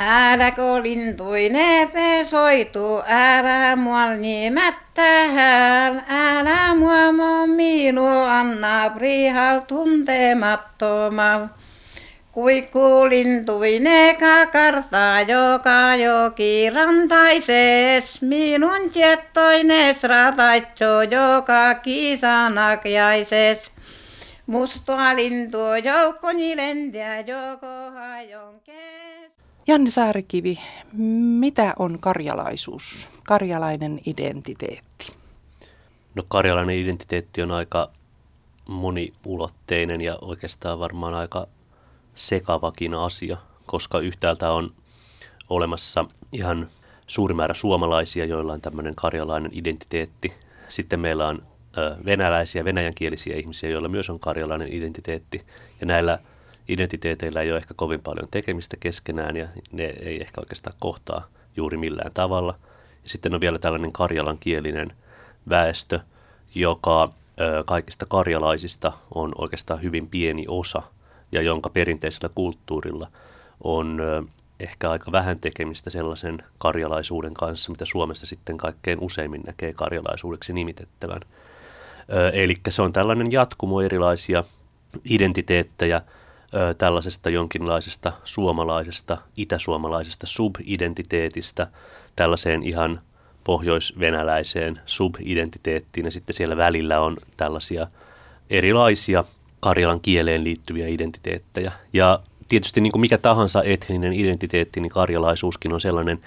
Älä kun lintuine soitu, älä mua nimettähän, älä mua minua anna prihal tuntemattomal. Kuikku lintuine kakarta, joka joki rantaises, minun tiettoines rataitso, joka kisanak jaises. Musta lintu joukkoni lentää, joko hajon kes. Janne Saarikivi, mitä on karjalaisuus, karjalainen identiteetti? No karjalainen identiteetti on aika moniulotteinen ja oikeastaan varmaan aika sekavakin asia, koska yhtäältä on olemassa ihan suuri määrä suomalaisia, joilla on tämmöinen karjalainen identiteetti. Sitten meillä on venäläisiä, venäjänkielisiä ihmisiä, joilla myös on karjalainen identiteetti. Ja näillä identiteeteillä ei ole ehkä kovin paljon tekemistä keskenään ja ne ei ehkä oikeastaan kohtaa juuri millään tavalla. Ja sitten on vielä tällainen karjalan kielinen väestö, joka kaikista karjalaisista on oikeastaan hyvin pieni osa ja jonka perinteisellä kulttuurilla on ehkä aika vähän tekemistä sellaisen karjalaisuuden kanssa, mitä Suomessa sitten kaikkein useimmin näkee karjalaisuudeksi nimitettävän. Eli se on tällainen jatkumo erilaisia identiteettejä tällaisesta jonkinlaisesta suomalaisesta, itäsuomalaisesta subidentiteetistä tällaiseen ihan pohjoisvenäläiseen subidentiteettiin ja sitten siellä välillä on tällaisia erilaisia Karjalan kieleen liittyviä identiteettejä. Ja tietysti niin kuin mikä tahansa etninen identiteetti, niin karjalaisuuskin on sellainen,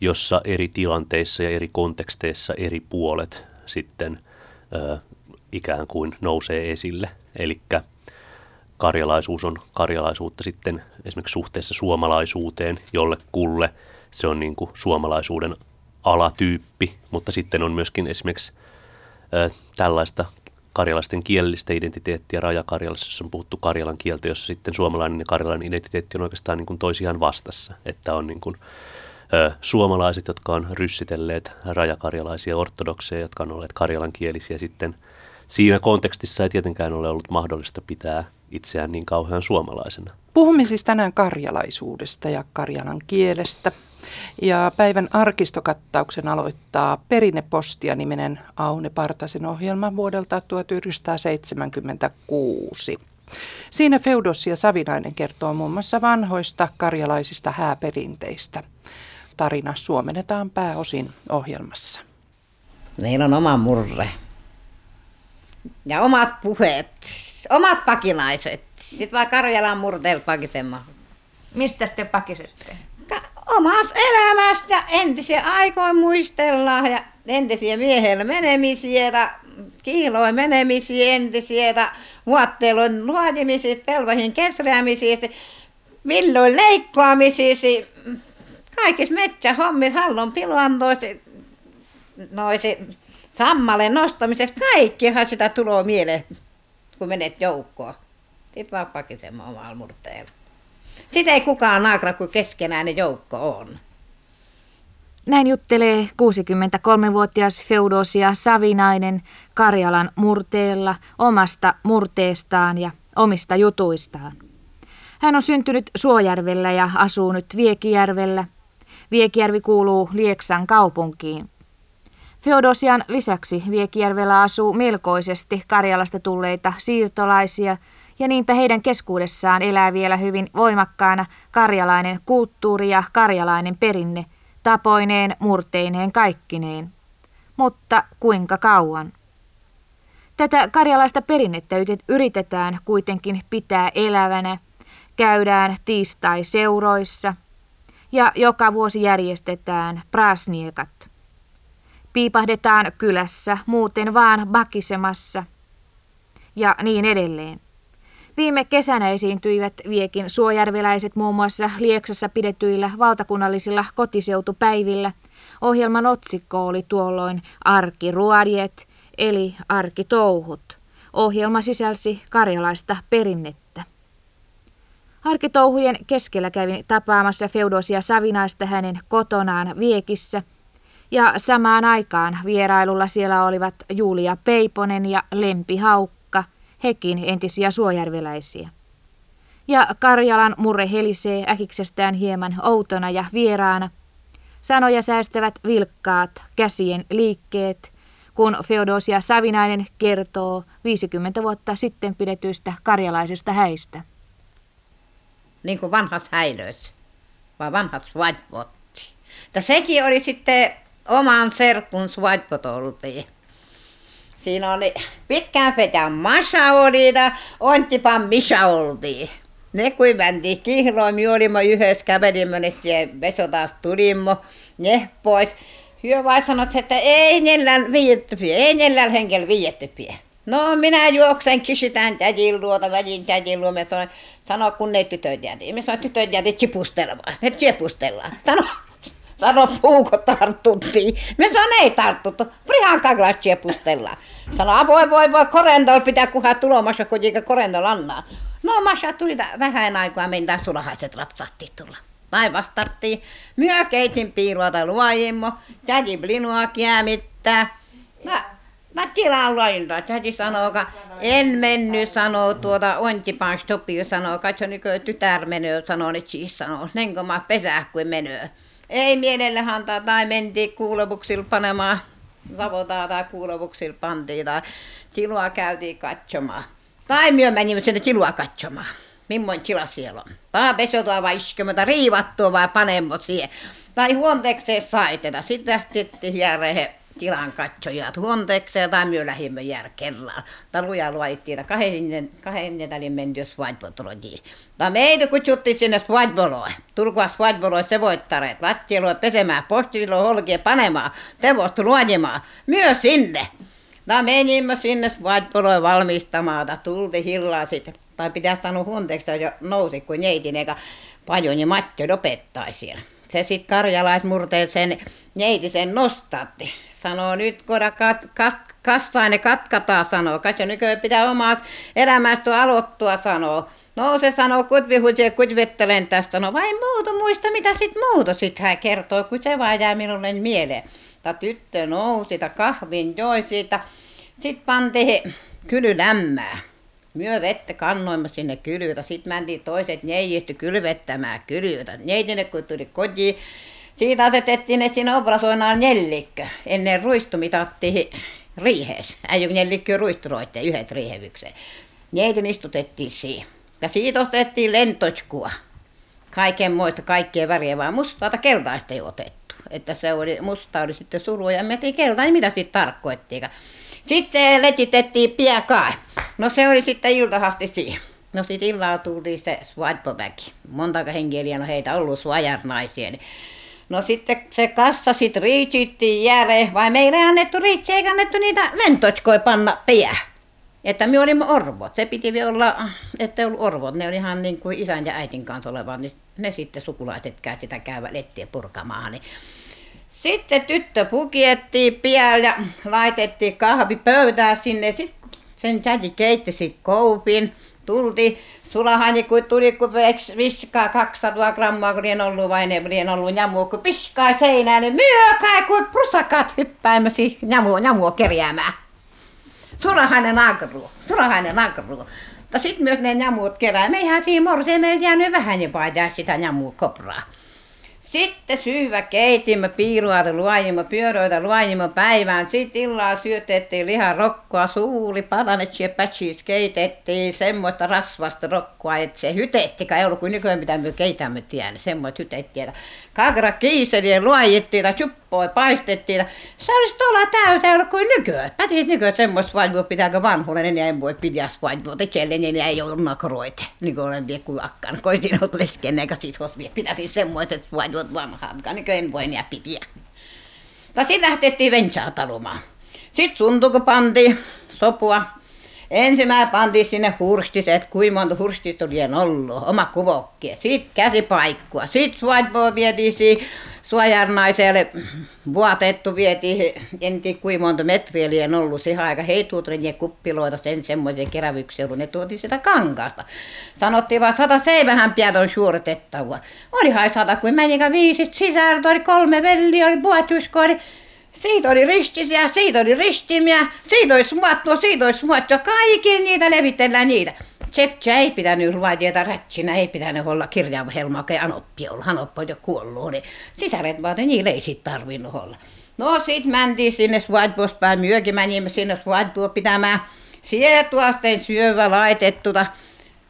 jossa eri tilanteissa ja eri konteksteissa eri puolet sitten ö, ikään kuin nousee esille. Eli karjalaisuus on karjalaisuutta sitten esimerkiksi suhteessa suomalaisuuteen jollekulle. Se on niin kuin suomalaisuuden alatyyppi, mutta sitten on myöskin esimerkiksi ö, tällaista karjalaisten kielellistä identiteettiä Rajakarjalassa, jossa on puhuttu karjalan kieltä, jossa sitten suomalainen ja karjalainen identiteetti on oikeastaan niin kuin toisiaan vastassa. Että on niin kuin, ö, suomalaiset, jotka on ryssitelleet rajakarjalaisia ortodokseja, jotka on olleet karjalankielisiä sitten – siinä kontekstissa ei tietenkään ole ollut mahdollista pitää itseään niin kauhean suomalaisena. Puhumme siis tänään karjalaisuudesta ja karjalan kielestä. Ja päivän arkistokattauksen aloittaa Perinnepostia niminen Aune Partasen ohjelma vuodelta 1976. Siinä Feudos ja Savinainen kertoo muun muassa vanhoista karjalaisista hääperinteistä. Tarina suomennetaan pääosin ohjelmassa. Meillä on oma murre ja omat puheet, omat pakinaiset. Sitten vaan Karjalan murteella pakisema. Mistä te pakisette? omasta elämästä entisiä aikoja muistellaan ja entisiä miehellä menemisiä ja kiiloin menemisiä entisiä ja vuotteluin luodimisia, pelvahin kesräämisiä, villoin leikkaamisia, kaikissa metsähommissa, hallon piluantoisi, noisi sammaleen nostamisesta, kaikkihan sitä tulee mieleen, kun menet joukkoon. Sitten vaan pakisemaan omalla murteella. Sitä ei kukaan naakra, kuin keskenään joukko on. Näin juttelee 63-vuotias Feudosia Savinainen Karjalan murteella omasta murteestaan ja omista jutuistaan. Hän on syntynyt Suojärvellä ja asuu nyt Viekijärvellä. Viekijärvi kuuluu Lieksan kaupunkiin. Feodosian lisäksi Viekijärvellä asuu melkoisesti Karjalasta tulleita siirtolaisia, ja niinpä heidän keskuudessaan elää vielä hyvin voimakkaana karjalainen kulttuuri ja karjalainen perinne, tapoineen, murteineen, kaikkineen. Mutta kuinka kauan? Tätä karjalaista perinnettä yritetään kuitenkin pitää elävänä, käydään tiistai-seuroissa ja joka vuosi järjestetään prasniekat – piipahdetaan kylässä, muuten vaan bakisemassa ja niin edelleen. Viime kesänä esiintyivät Viekin suojärveläiset muun muassa Lieksassa pidetyillä valtakunnallisilla kotiseutupäivillä. Ohjelman otsikko oli tuolloin Arkiruodjet, eli Arkitouhut. Ohjelma sisälsi karjalaista perinnettä. Arkitouhujen keskellä kävin tapaamassa Feudosia Savinaista hänen kotonaan Viekissä – ja samaan aikaan vierailulla siellä olivat Julia Peiponen ja Lempi Haukka, hekin entisiä suojärveläisiä. Ja Karjalan murre helisee äkiksestään hieman outona ja vieraana. Sanoja säästävät vilkkaat käsien liikkeet, kun Feodosia Savinainen kertoo 50 vuotta sitten pidetyistä karjalaisista häistä. Niin kuin vanhas häilöissä, vai vanhat svadvotti. sekin oli sitten oman serkun svadvot oltiin. Siinä oli pitkään vetän Masha oli ja Onttipan Misha oltiin. Ne kun mentiin kihloon, me olimme yhdessä, kävelimme, että Veso taas tulimme, ne pois. Hyö vai sanot, että ei neljän viietty ei neljän henkellä viietty. No minä juoksen, kysytään tädin luota, väliin tädin luo, me sanoin, sano kun ne tytöt jäti. Me sanoin, tytöt jäti chipustelemaan, ne chipustellaan. Sano, Sano, puuko tarttuttiin. Me sanoin, ei tarttuttu. Prihan kaklas chiepustellaan. Sano, voi voi voi, korendol pitää kuhaa tulomassa, kun korendol annaa. No Masha tuli vähän aikaa, meidän sulahaiset rapsahti tulla. Tai vastattiin. Myö keitin piiruota luojimmo, tädi blinua kiämittää. No, Mä tilaan lainta. Täti sanoo, en mennyt, sanoo tuota, ontipan stoppi, sanoo, katso nykö tytär menee, sanoo, että siis sanoo, nenko mä pesää, kun menee. Ei mielelle antaa, tai mentiin kuulovuksilla panemaan, savotaa tai kuulovuksilla pantiin, tai tilua käytiin katsomaan. Tai myö menimme sinne tilua katsomaan. Mimmoin tila siellä on. Tai pesotua vai iskemata riivattua vai panemmo siihen. Tai huonteekseen saiteta. Sitten lähti järjehe tilan katsojat huonteekseen tai myö lähimme järkellaan. Taluja luoittiin, kahden, kahden nädälin menty svadbotologiin. Tai meitä kutsuttiin sinne svadboloon. Tulkoa svadboloon se voittareet. Lattialoon pesemään, postilo holkia panemaan, tevostu luojimaan. Myös sinne. Tai menimme sinne svadboloon valmistamaan, tai tulti hillaa sitten. Tai pitäisi sanoa huonteeksi, jo nousi, kun neitin eikä paljon ja Matti opettaa siellä. Se sitten karjalaismurteet sen neiti sen nostatti sanoo nyt kun kat, kas, kassaine katkataan, sanoo. Katso, nyt pitää omaa elämästä aloittua, sanoo. No se sanoo, kutvihuisia kutvettelen tästä, sanoo, vai muuta muista, mitä sit muuta sit hän kertoo, kun se vaan jää minulle mieleen. Ta tyttö nousi, ta kahvin joi siitä, sit pantiin kyly lämmää. Myö vettä kannoimme sinne kylyytä. Sitten mentiin toiset neijistä kylvettämään kylyytä. Neitine kun tuli kotiin, siitä asetettiin sinne obrasoinaan nellikkö. Ennen ruistu mitattiin riiheessä. Äijy nellikkö ruisturoitte yhdet riihevykseen. Neidin istutettiin siihen. Ja siitä otettiin lentotskua. Kaiken muista, kaikkea väriä, vaan mustaa keltaista ei otettu. Että se oli, musta oli sitten suru ja me keltainen, niin mitä sitten tarkoittiinkaan. Sitten letitettiin piakai. No se oli sitten iltahasti siihen. No sitten illalla tultiin se swatpoväki. Montako henkiä no heitä ollut swajarnaisia. Niin No sitten se kassa sitten riitsittiin jääre, vai meillä ei annettu riitsi, eikä annettu niitä lentotskoja panna pää. Että me olimme orvot. Se piti olla, että ollut orvot. Ne oli ihan niin kuin isän ja äitin kanssa olevat, niin ne sitten sukulaiset käy sitä käyvä lettiä purkamaan. Niin sitten tyttö pukiettiin pian ja laitettiin kahvi pöytään sinne. Sitten sen täti keitti sitten koupin, tultiin Sulahani kun tuli, kun viskaa 200 grammaa, kun lien ollut vain, lien ollut jamua, kun piskaa seinään, niin myökai kuin prusakat hyppäämme siis jamua, jamua kerjäämään. Sulahainen agru, sulahainen agru. Mutta sitten myös ne jamuut kerää. Meihän siinä morseen meillä jäänyt vähän jää sitä jamua kopraa. Sitten syyvä keitimme, piiruata luojimme, pyöröitä luojimme päivään. Sitten illalla syötettiin lihan rokkoa, suuli, palanet ja patchis keitettiin semmoista rasvasta rokkoa, että se hytetti, ei ollut kuin nykyään mitä me keitämme tiedä, semmoista hytettiin. Kagra kiiseliä luojittiin ja chuppoi paistettiin. Se olisi tuolla täytä ollut kuin nykyään. Pätis nykyään semmoista vaivua pitääkö vanhuuden enää en voi pidäs vaivua. Itselleni niin ei ollut nakroite. Niin kuin olen vielä kuin akkaan. Koisin ollut lesken, eikä sit jos vielä pitäisi semmoiset vaivut vanhat. Niin kuin en voi enää pitää. Ja sitten lähtettiin venchaa talumaan. Sitten suntuko pantiin sopua Ensimmäinen pantiin sinne hurstiset, kuinka monta hurstista oli ollut, oma kuvokki. Sitten käsipaikkua. Sitten suojatvoa vietiin siihen suojarnaiselle vuotettu vietiin, en tiedä kuinka monta metriä oli ollut siihen aika. Hei tuutrin kuppiloita sen semmoisia kerävyksiä ollut, ne tuotiin sitä kankaasta. Sanottiin vaan sata seivähän piät on suoritettavua. Olihan sata, kun menikö viisit sisään, oli kolme velliä, oli puotuskoa, siitä oli ristisiä, siitä oli ristimiä, siitä oli smuattua, siitä oli smuattua. Kaikki niitä levitellään niitä. Tseptsä ei pitänyt ruotieta rätsinä, ei pitänyt olla kirjaava helma, okei anoppi olla, anoppi jo kuollut, niin sisaret vaan, niillä ei sit tarvinnut olla. No sit mentiin sinne Swadbospäin, myökin menimme sinne Swadboa pitämään sietuasten syövä laitettuta.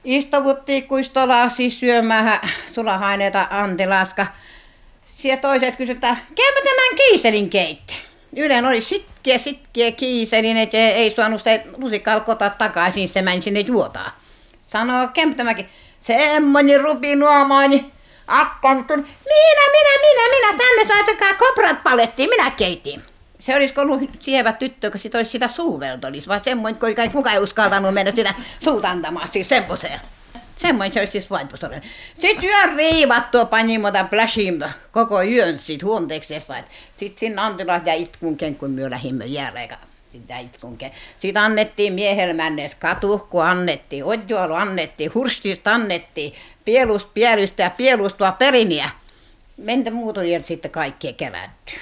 Istuvuttiin kuistolaasi syömään sulahaineita Antilaska. Siellä toiset kysytään, käypä tämän kiiselin keitte. Ylen oli sitkeä, sitkeä kiiselin, että ei saanut se lusikalla kota takaisin, se meni sinne juotaan. Sanoo Kemptämäki, semmoinen rupi nuomoini. Akkan tuli, minä, minä, minä, minä, tänne soitakaa koprat palettiin, minä keitin. Se olisiko ollut sievä tyttö, kun sit olisi sitä suuveltolis, vai semmoinen, kun kukaan ei uskaltanut mennä sitä suuta antamaan, siis semmoiseen. Semmoinen se olisi siis vaipusore. Sitten yön riivattua panimota plashin koko yön siitä huonteeksesta. Sitten sinne Antilas ja itkunken, kun me lähdimme jälleen sitä. Sitten annettiin miehelle männes katuhku, annettiin odjualu, annettiin hurstista, annettiin pielus, pielystä ja pielustua periniä. Mentä muut oli sitten kaikkea kerätty.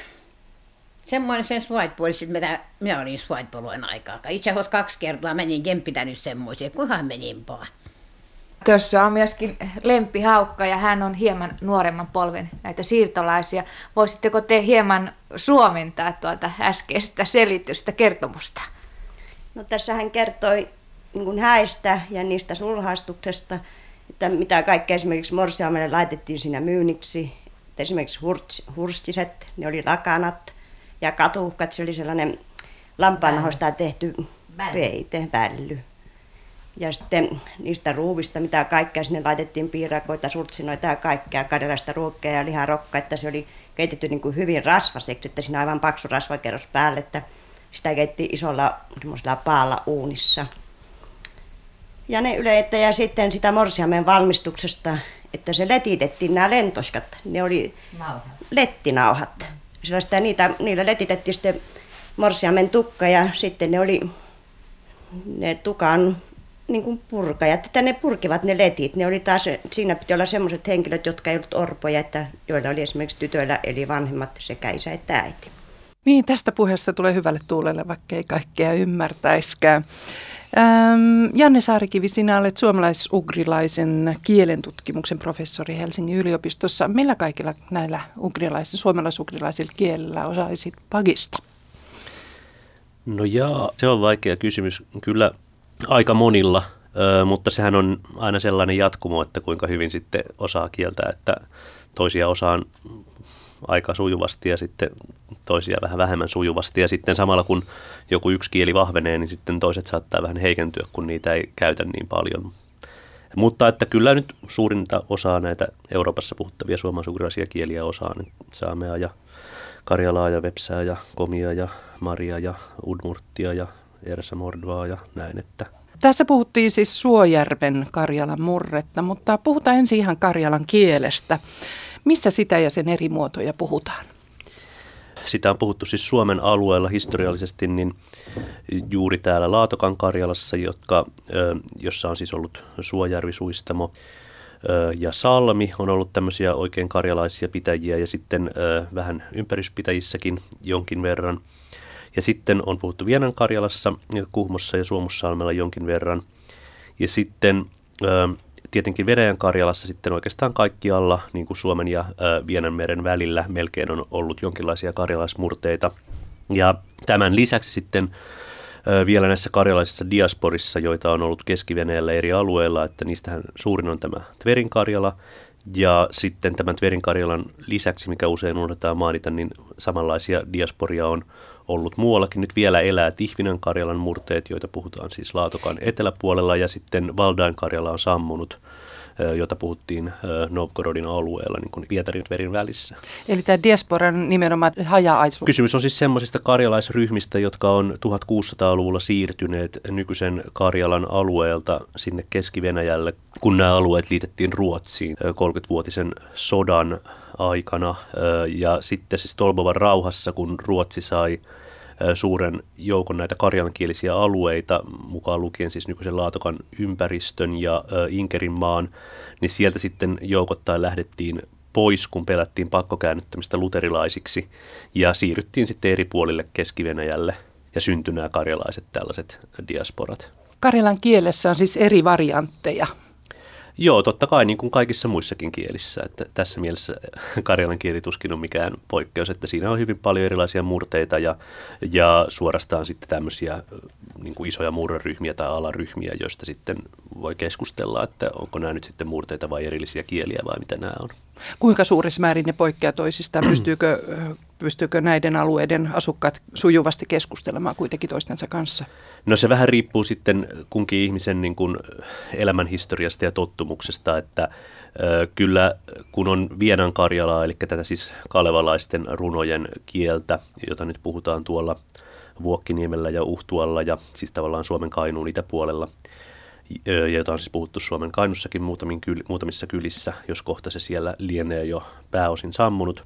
Semmoinen se Swipe sitten mitä minä olin Swipe aikaa. Itse asiassa kaksi kertaa menin kempitänyt semmoisia, kunhan menin vaan. Tuossa on myöskin Lempi Haukka ja hän on hieman nuoremman polven näitä siirtolaisia. Voisitteko te hieman suomentaa tuota äskeistä selitystä, kertomusta? No tässä hän kertoi niin kuin häistä ja niistä sulhastuksesta, että mitä kaikkea esimerkiksi morsiamelle laitettiin siinä myynniksi. Että esimerkiksi hurstiset, ne oli lakanat ja katuhkat, se oli sellainen lampaanahosta tehty peite, välly. Ja sitten niistä ruuvista, mitä kaikkea sinne laitettiin, piirakoita, surtsinoita ja kaikkea, karjalasta ruokkia ja liharokka, että se oli keitetty niin kuin hyvin rasvaseksi, että siinä aivan paksu rasvakerros päälle, että sitä keitti isolla paalla uunissa. Ja ne yleitä ja sitten sitä morsiamen valmistuksesta, että se letitettiin nämä lentoskat, ne oli Nauhat. lettinauhat. Sellaista, niitä, niillä letitettiin sitten morsiamen tukka ja sitten ne oli ne tukan niin kuin purkajat, että ne purkivat ne letit. Ne oli taas, siinä piti olla sellaiset henkilöt, jotka ei ollut orpoja, että joilla oli esimerkiksi tytöillä eli vanhemmat sekä isä että äiti. Niin, tästä puheesta tulee hyvälle tuulelle, vaikka ei kaikkea ymmärtäiskään. Ähm, Janne Saarikivi, sinä olet suomalais-ugrilaisen kielentutkimuksen professori Helsingin yliopistossa. Millä kaikilla näillä ugrilaisen, suomalais-ugrilaisilla kielillä osaisit pagista? No jaa, se on vaikea kysymys. Kyllä aika monilla, mutta sehän on aina sellainen jatkumo, että kuinka hyvin sitten osaa kieltä, että toisia osaan aika sujuvasti ja sitten toisia vähän vähemmän sujuvasti. Ja sitten samalla kun joku yksi kieli vahvenee, niin sitten toiset saattaa vähän heikentyä, kun niitä ei käytä niin paljon. Mutta että kyllä nyt suurinta osaa näitä Euroopassa puhuttavia suomalaisugrilaisia kieliä osaa, niin saamea ja karjalaa ja vepsää ja komia ja maria ja udmurttia ja Eeressä Mordvaa ja näin. Että. Tässä puhuttiin siis Suojärven Karjalan murretta, mutta puhutaan ensin ihan Karjalan kielestä. Missä sitä ja sen eri muotoja puhutaan? Sitä on puhuttu siis Suomen alueella historiallisesti niin juuri täällä Laatokan Karjalassa, jotka, jossa on siis ollut Suojärvi, Suistamo ja Salmi on ollut tämmöisiä oikein karjalaisia pitäjiä ja sitten vähän ympäryspitäjissäkin jonkin verran – ja sitten on puhuttu Vienan Karjalassa, Kuhmossa ja Suomussalmella jonkin verran. Ja sitten tietenkin Venäjän Karjalassa sitten oikeastaan kaikkialla, niin kuin Suomen ja Vienan meren välillä, melkein on ollut jonkinlaisia karjalaismurteita. Ja tämän lisäksi sitten vielä näissä karjalaisissa diasporissa, joita on ollut keski eri alueilla, että niistähän suurin on tämä Tverin Karjala, ja sitten tämän Tverin Karjalan lisäksi, mikä usein unohdetaan mainita, niin samanlaisia diasporia on ollut muuallakin. Nyt vielä elää Tihvinan Karjalan murteet, joita puhutaan siis Laatokan eteläpuolella, ja sitten Valdain Karjala on sammunut jota puhuttiin Novgorodin alueella niin kuin Pietarin verin välissä. Eli tämä diasporan nimenomaan haja Kysymys on siis semmoisista karjalaisryhmistä, jotka on 1600-luvulla siirtyneet nykyisen Karjalan alueelta sinne Keski-Venäjälle, kun nämä alueet liitettiin Ruotsiin 30-vuotisen sodan aikana. Ja sitten siis Tolbovan rauhassa, kun Ruotsi sai suuren joukon näitä karjankielisiä alueita, mukaan lukien siis nykyisen Laatokan ympäristön ja Inkerin maan, niin sieltä sitten joukottain lähdettiin pois, kun pelättiin pakkokäännyttämistä luterilaisiksi ja siirryttiin sitten eri puolille Keski-Venäjälle ja syntyi nämä karjalaiset tällaiset diasporat. Karjalan kielessä on siis eri variantteja. Joo, totta kai niin kuin kaikissa muissakin kielissä. Että tässä mielessä karjalan kieli tuskin on mikään poikkeus, että siinä on hyvin paljon erilaisia murteita ja, ja suorastaan sitten tämmöisiä niin kuin isoja murreryhmiä tai alaryhmiä, joista sitten voi keskustella, että onko nämä nyt sitten murteita vai erillisiä kieliä vai mitä nämä on. Kuinka suurissa määrin ne poikkeaa toisistaan? Pystyykö, pystyykö näiden alueiden asukkaat sujuvasti keskustelemaan kuitenkin toistensa kanssa? No se vähän riippuu sitten kunkin ihmisen niin kuin elämän historiasta ja tottumuksesta, että Kyllä kun on Vienan Karjalaa, eli tätä siis kalevalaisten runojen kieltä, jota nyt puhutaan tuolla Vuokkiniemellä ja Uhtualla ja siis tavallaan Suomen Kainuun itäpuolella, jota on siis puhuttu Suomen Kainussakin kyl, muutamissa kylissä, jos kohta se siellä lienee jo pääosin sammunut,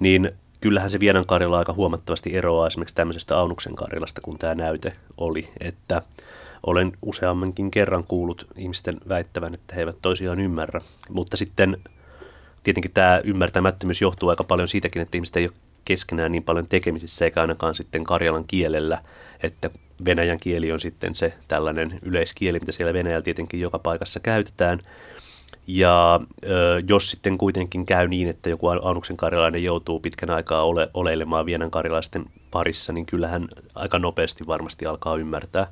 niin kyllähän se Vienan Karjala aika huomattavasti eroaa esimerkiksi tämmöisestä Aunuksen Karjalasta, kun tämä näyte oli, että olen useammankin kerran kuullut ihmisten väittävän, että he eivät toisiaan ymmärrä, mutta sitten tietenkin tämä ymmärtämättömyys johtuu aika paljon siitäkin, että ihmiset ei ole keskenään niin paljon tekemisissä, eikä ainakaan sitten karjalan kielellä, että venäjän kieli on sitten se tällainen yleiskieli, mitä siellä Venäjällä tietenkin joka paikassa käytetään. Ja ö, jos sitten kuitenkin käy niin, että joku Aunuksen karjalainen joutuu pitkän aikaa ole, oleilemaan Vienan karjalaisten parissa, niin kyllähän aika nopeasti varmasti alkaa ymmärtää.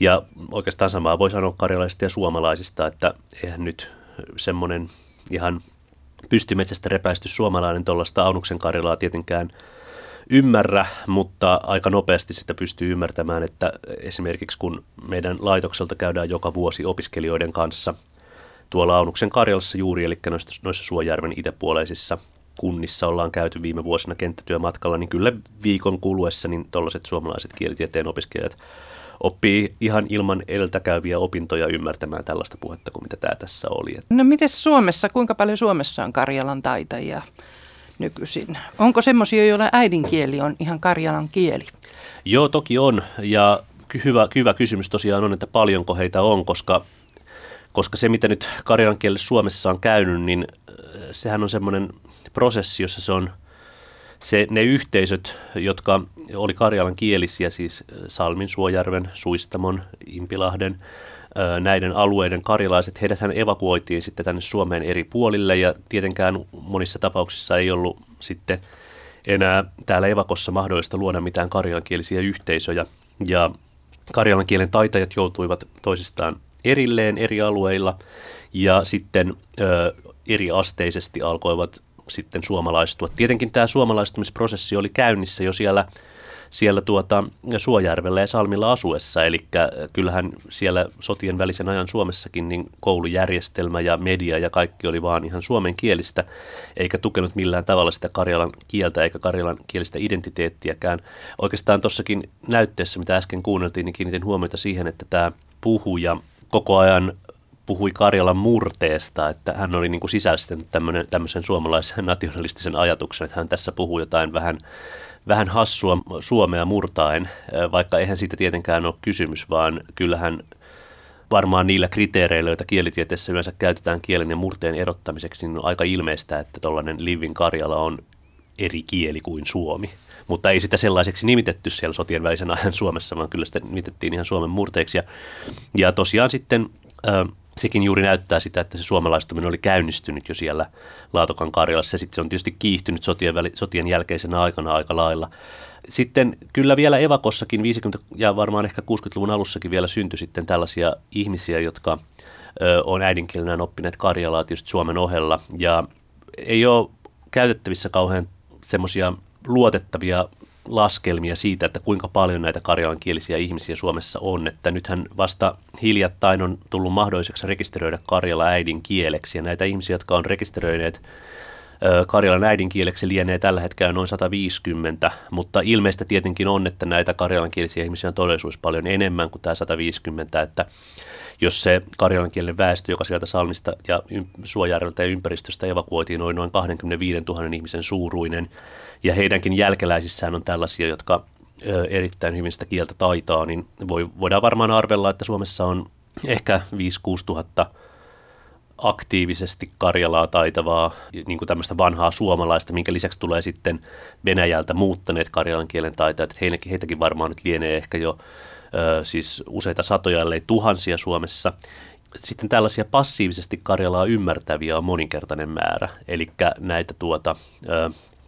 Ja oikeastaan samaa voi sanoa karjalaisista ja suomalaisista, että eihän nyt semmoinen ihan pystymetsästä repäisty suomalainen tuollaista Aunuksen Karjalaa tietenkään ymmärrä, mutta aika nopeasti sitä pystyy ymmärtämään, että esimerkiksi kun meidän laitokselta käydään joka vuosi opiskelijoiden kanssa tuolla Aunuksen Karjalassa juuri, eli noissa, noissa Suojärven itäpuoleisissa kunnissa ollaan käyty viime vuosina kenttätyömatkalla, niin kyllä viikon kuluessa niin tuollaiset suomalaiset kielitieteen opiskelijat oppii ihan ilman edeltäkäyviä opintoja ymmärtämään tällaista puhetta kuin mitä tämä tässä oli. No miten Suomessa, kuinka paljon Suomessa on Karjalan taitajia nykyisin? Onko semmoisia, joilla äidinkieli on ihan Karjalan kieli? Joo, toki on. Ja hyvä, hyvä kysymys tosiaan on, että paljonko heitä on, koska, koska se, mitä nyt karjalan kielessä Suomessa on käynyt, niin äh, sehän on semmoinen prosessi, jossa se on – se, ne yhteisöt, jotka oli Karjalan kielisiä, siis Salmin, Suojärven, Suistamon, Impilahden, näiden alueiden karjalaiset, heidäthän evakuoitiin sitten tänne Suomeen eri puolille. Ja tietenkään monissa tapauksissa ei ollut sitten enää täällä evakossa mahdollista luoda mitään karjalankielisiä yhteisöjä. Ja karjalan kielen taitajat joutuivat toisistaan erilleen eri alueilla ja sitten ö, eri asteisesti alkoivat sitten suomalaistua. Tietenkin tämä suomalaistumisprosessi oli käynnissä jo siellä, siellä tuota, Suojärvellä ja Salmilla asuessa, eli kyllähän siellä sotien välisen ajan Suomessakin niin koulujärjestelmä ja media ja kaikki oli vaan ihan suomen kielistä, eikä tukenut millään tavalla sitä karjalan kieltä eikä karjalan kielistä identiteettiäkään. Oikeastaan tuossakin näytteessä, mitä äsken kuunneltiin, niin kiinnitin huomiota siihen, että tämä puhuja koko ajan puhui Karjalan murteesta, että hän oli niin kuin sisäistänyt tämmöisen suomalaisen nationalistisen ajatuksen, että hän tässä puhuu jotain vähän, vähän hassua suomea murtaen, vaikka eihän siitä tietenkään ole kysymys, vaan kyllähän varmaan niillä kriteereillä, joita kielitieteessä yleensä käytetään kielen ja murteen erottamiseksi, niin on aika ilmeistä, että tuollainen Livin Karjala on eri kieli kuin suomi. Mutta ei sitä sellaiseksi nimitetty siellä sotien välisen ajan Suomessa, vaan kyllä sitä nimitettiin ihan Suomen murteeksi. Ja, ja tosiaan sitten sekin juuri näyttää sitä, että se suomalaistuminen oli käynnistynyt jo siellä Laatokan Karjalassa. Sitten se on tietysti kiihtynyt sotien, väli, sotien jälkeisenä aikana aika lailla. Sitten kyllä vielä Evakossakin 50- ja varmaan ehkä 60-luvun alussakin vielä syntyi sitten tällaisia ihmisiä, jotka ö, on äidinkielenään oppineet Karjalaa tietysti Suomen ohella. Ja ei ole käytettävissä kauhean semmoisia luotettavia laskelmia siitä, että kuinka paljon näitä karjalankielisiä ihmisiä Suomessa on. Että nythän vasta hiljattain on tullut mahdolliseksi rekisteröidä Karjala äidinkieleksi ja näitä ihmisiä, jotka on rekisteröineet Karjalan äidinkieleksi lienee tällä hetkellä noin 150, mutta ilmeistä tietenkin on, että näitä karjalankielisiä ihmisiä on todellisuus paljon enemmän kuin tämä 150, että jos se karjalankielinen väestö, joka sieltä Salmista ja Suojärveltä ja ympäristöstä evakuoitiin, oli noin 25 000 ihmisen suuruinen, ja heidänkin jälkeläisissään on tällaisia, jotka erittäin hyvin sitä kieltä taitaa, niin voi, voidaan varmaan arvella, että Suomessa on ehkä 5-6 tuhatta aktiivisesti Karjalaa taitavaa, niin kuin tämmöistä vanhaa suomalaista, minkä lisäksi tulee sitten Venäjältä muuttaneet karjalan kielen taitajat, heitäkin varmaan nyt lienee ehkä jo siis useita satoja, ellei tuhansia Suomessa. Sitten tällaisia passiivisesti Karjalaa ymmärtäviä on moninkertainen määrä, eli näitä tuota,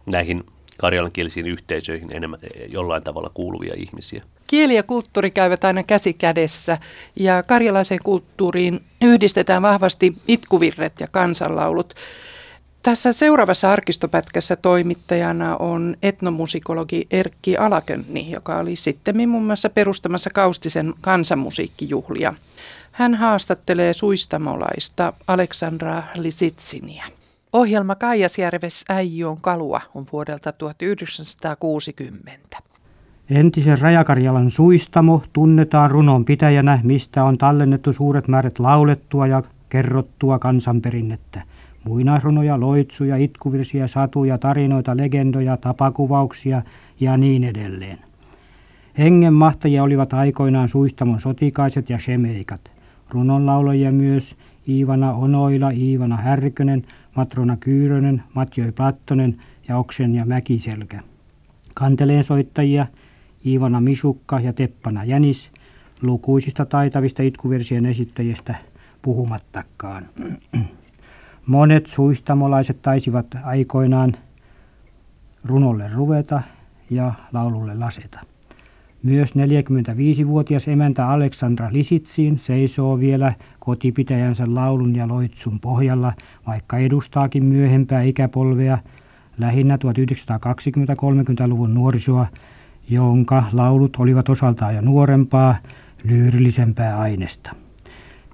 näihin karjalankielisiin yhteisöihin enemmän jollain tavalla kuuluvia ihmisiä. Kieli ja kulttuuri käyvät aina käsi kädessä ja karjalaiseen kulttuuriin yhdistetään vahvasti itkuvirret ja kansanlaulut. Tässä seuraavassa arkistopätkässä toimittajana on etnomusikologi Erkki Alakönni, joka oli sitten muun muassa perustamassa Kaustisen kansanmusiikkijuhlia. Hän haastattelee suistamolaista Aleksandra Lisitsinia. Ohjelma Kaijasjärves Äijon kalua on vuodelta 1960. Entisen Rajakarjalan suistamo tunnetaan runon pitäjänä, mistä on tallennettu suuret määrät laulettua ja kerrottua kansanperinnettä. Muinaisrunoja, loitsuja, itkuvirsiä, satuja, tarinoita, legendoja, tapakuvauksia ja niin edelleen. Hengenmahtajia olivat aikoinaan suistamon sotikaiset ja shemeikat. Runonlaulajia myös Iivana Onoila, Iivana Härkönen, Matrona Kyyrönen, Matjoi Plattonen ja Oksen ja Mäkiselkä. Kanteleen soittajia Iivana Misukka ja Teppana Jänis, lukuisista taitavista itkuversien esittäjistä puhumattakaan. Monet suistamolaiset taisivat aikoinaan runolle ruveta ja laululle laseta. Myös 45-vuotias emäntä Aleksandra Lisitsiin seisoo vielä kotipitäjänsä laulun ja loitsun pohjalla, vaikka edustaakin myöhempää ikäpolvea, lähinnä 1920-30-luvun nuorisoa, jonka laulut olivat osaltaan jo nuorempaa, lyyrillisempää aineesta.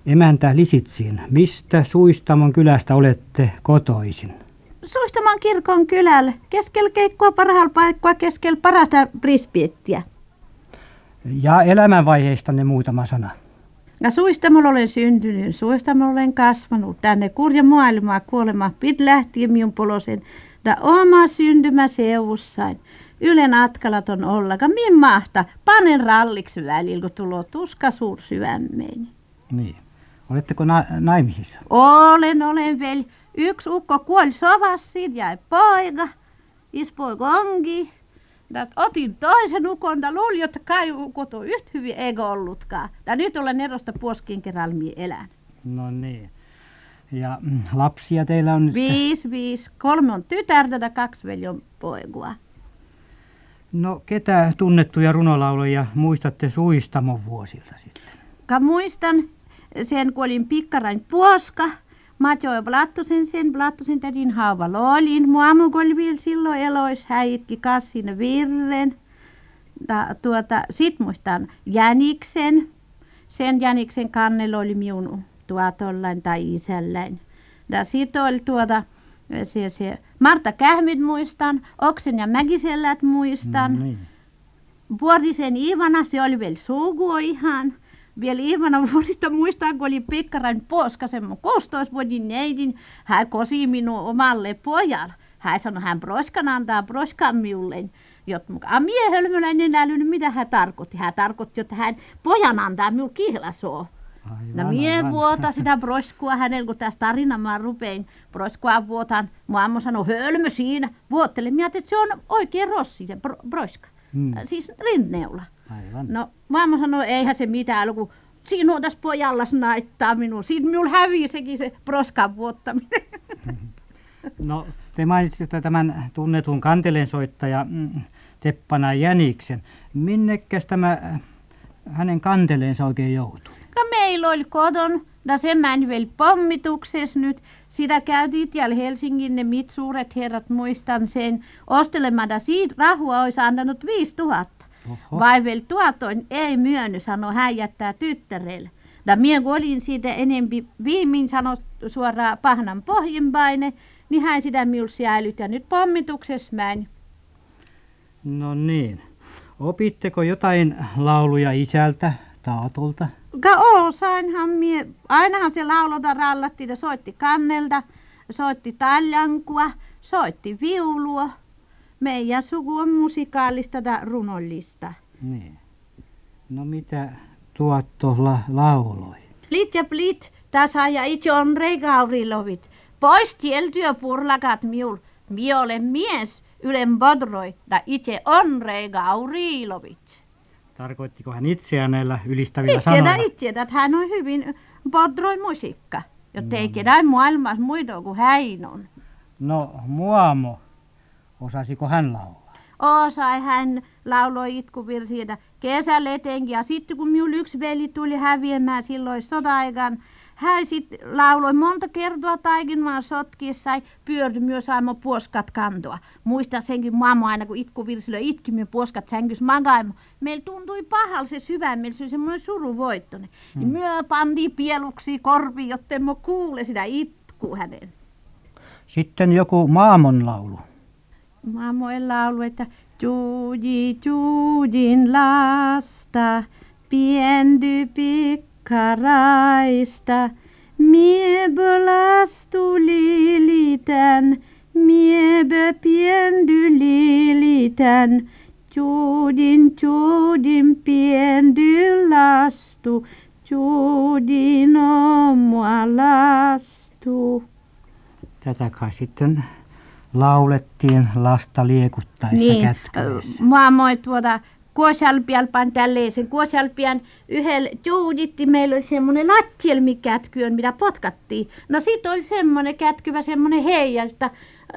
Emäntä Lisitsiin, mistä Suistamon kylästä olette kotoisin? Suistamon kirkon kylällä, keskellä keikkoa parhaalla paikkaa, keskellä parasta prispiettiä. Ja elämänvaiheistanne muutama sana. Ja Suistamolla olen syntynyt, Suistamolla olen kasvanut. Tänne kurja maailmaa kuolema pit lähtien minun polosen. Da oma syntymä seuvussain. Ylen atkalaton ollaka, min mahta. Panen ralliksi välillä, kun tulee tuska suur syömmeeni. Niin. Oletteko na- naimisissa? Olen, olen vielä. Yksi ukko kuoli sovassa, siitä jäi poika. Ispoika onkin. Dat otin toisen ukon, ja luulin, että kai ukot on yhtä hyvin eikä ollutkaan. Ja nyt olen erosta puoskin kerran elän. No niin. Ja mm, lapsia teillä on nyt? Viisi, viisi. Kolme on tytärtä ja kaksi veljon poikua. No ketä tunnettuja runolauluja muistatte Suistamon vuosilta sitten? Ka muistan sen, kun olin pikkarain puoska. Mä join Blattosen sen, Blattosen tädin haava loolin. Muamu oli vielä silloin elois, häitki kassin virren. Ta, tuota, sit muistan Jäniksen. Sen Jäniksen kannella oli minun tuotollain tai isälläin. Ja sit oli tuota, se, se Marta Kähmit muistan, Oksen ja Mäkisellät muistan. No niin. Vuorisen Ivana, se oli vielä suku ihan. Vielä Ivana vuodista muistan, kun oli Pikkarain poska, semmoinen 16 vuoden neidin. Hän kosi minun omalle pojalle. Hän sanoi, hän broskan antaa broskan minulle. Jotta mukaan mie hölmöläinen älynyt, mitä hän tarkoitti. Hän tarkoitti, että hän pojan antaa minulle kihlasoo. No mie aivan. vuota sitä broskua hänellä, kun tässä tarinamaan rupein broskua vuotan. Mamma sanoi, hölmö siinä. Vuottele, mietin, että se on oikein rossi se bro, broska. Mm. Siis rinneula. Aivan. No mamma sanoi, eihän se mitään, kun sinua tässä pojalla naittaa minun. Siitä minulla hävisekin se broskan vuottaminen. No te mainitsitte tämän tunnetun kanteleensoittaja mm, Teppana Jäniksen. Minnekäs tämä äh, hänen kanteleensa oikein joutui? Ka meillä oli koton, ja se meni vielä pommituksessa nyt. Sitä käytiin täällä Helsingin ne mit suuret herrat, muistan sen. Ostelemada siitä rahua olisi antanut 5000. Vai vielä tuotoin ei myönny, sanoi hän jättää tyttärelle. Ja minä kun olin siitä enempi viimein sanoi suoraan pahnan pohjinpaine, niin hän sitä minulle säilyt ja nyt pommituksessa meni. No niin. Opitteko jotain lauluja isältä, taatolta? Ka osainhan mie, ainahan se laulota rallatti ja soitti kannelta, soitti taljankua, soitti viulua. Meidän suku on musikaalista ja runollista. Niin. No mitä tuottolla lauloi? Plit ja plit, tasa ja itse on regaurilovit. Pois tieltyö purlakat miul. Mie olen mies, ylen bodroi, ja itse on regaurilovit. Tarkoittiko hän itseään näillä ylistävillä Itseätä sanoilla? itseätä, että hän on hyvin podroi musiikka. Jotta ei ketään maailmassa muita kuin hän on. No, Muamo, osasiko hän laulaa? Osai hän lauloi itkuvirsiä kesällä etenkin. Ja sitten kun minulla yksi veli tuli häviämään silloin sota-aikaan, hän sitten lauloi monta kertaa taikinmaan sotkissa sai pyörty myös saimme puoskat kantoa. Muistan senkin mamma aina kun itkuvirsillä itki me puoskat sängys makaimme. Meillä tuntui pahalta se sydämellä, se oli semmoinen suruvoittoinen. Mm. Niin myö pantiin pieluksi korviin, jotta emme kuule sitä itkua hänen. Sitten joku Maamon laulu. Maamojen laulu, että Juudi, Juudin lasta, piendy pikkaraista, miebö lastu lilitän, miebö piendy lilitän, Juudin, Juudin piendy lastu, Juudin omua lastu. Tätä kai sitten laulettiin lasta liekuttaessa niin, kätköissä. maamoin tuota Kuosalpialpan tälleisen. Kuosalpian yhdellä juuditti, meillä oli semmoinen lattielmikätkyön, mitä potkattiin. No sit oli semmoinen kätkyvä, semmoinen heija, että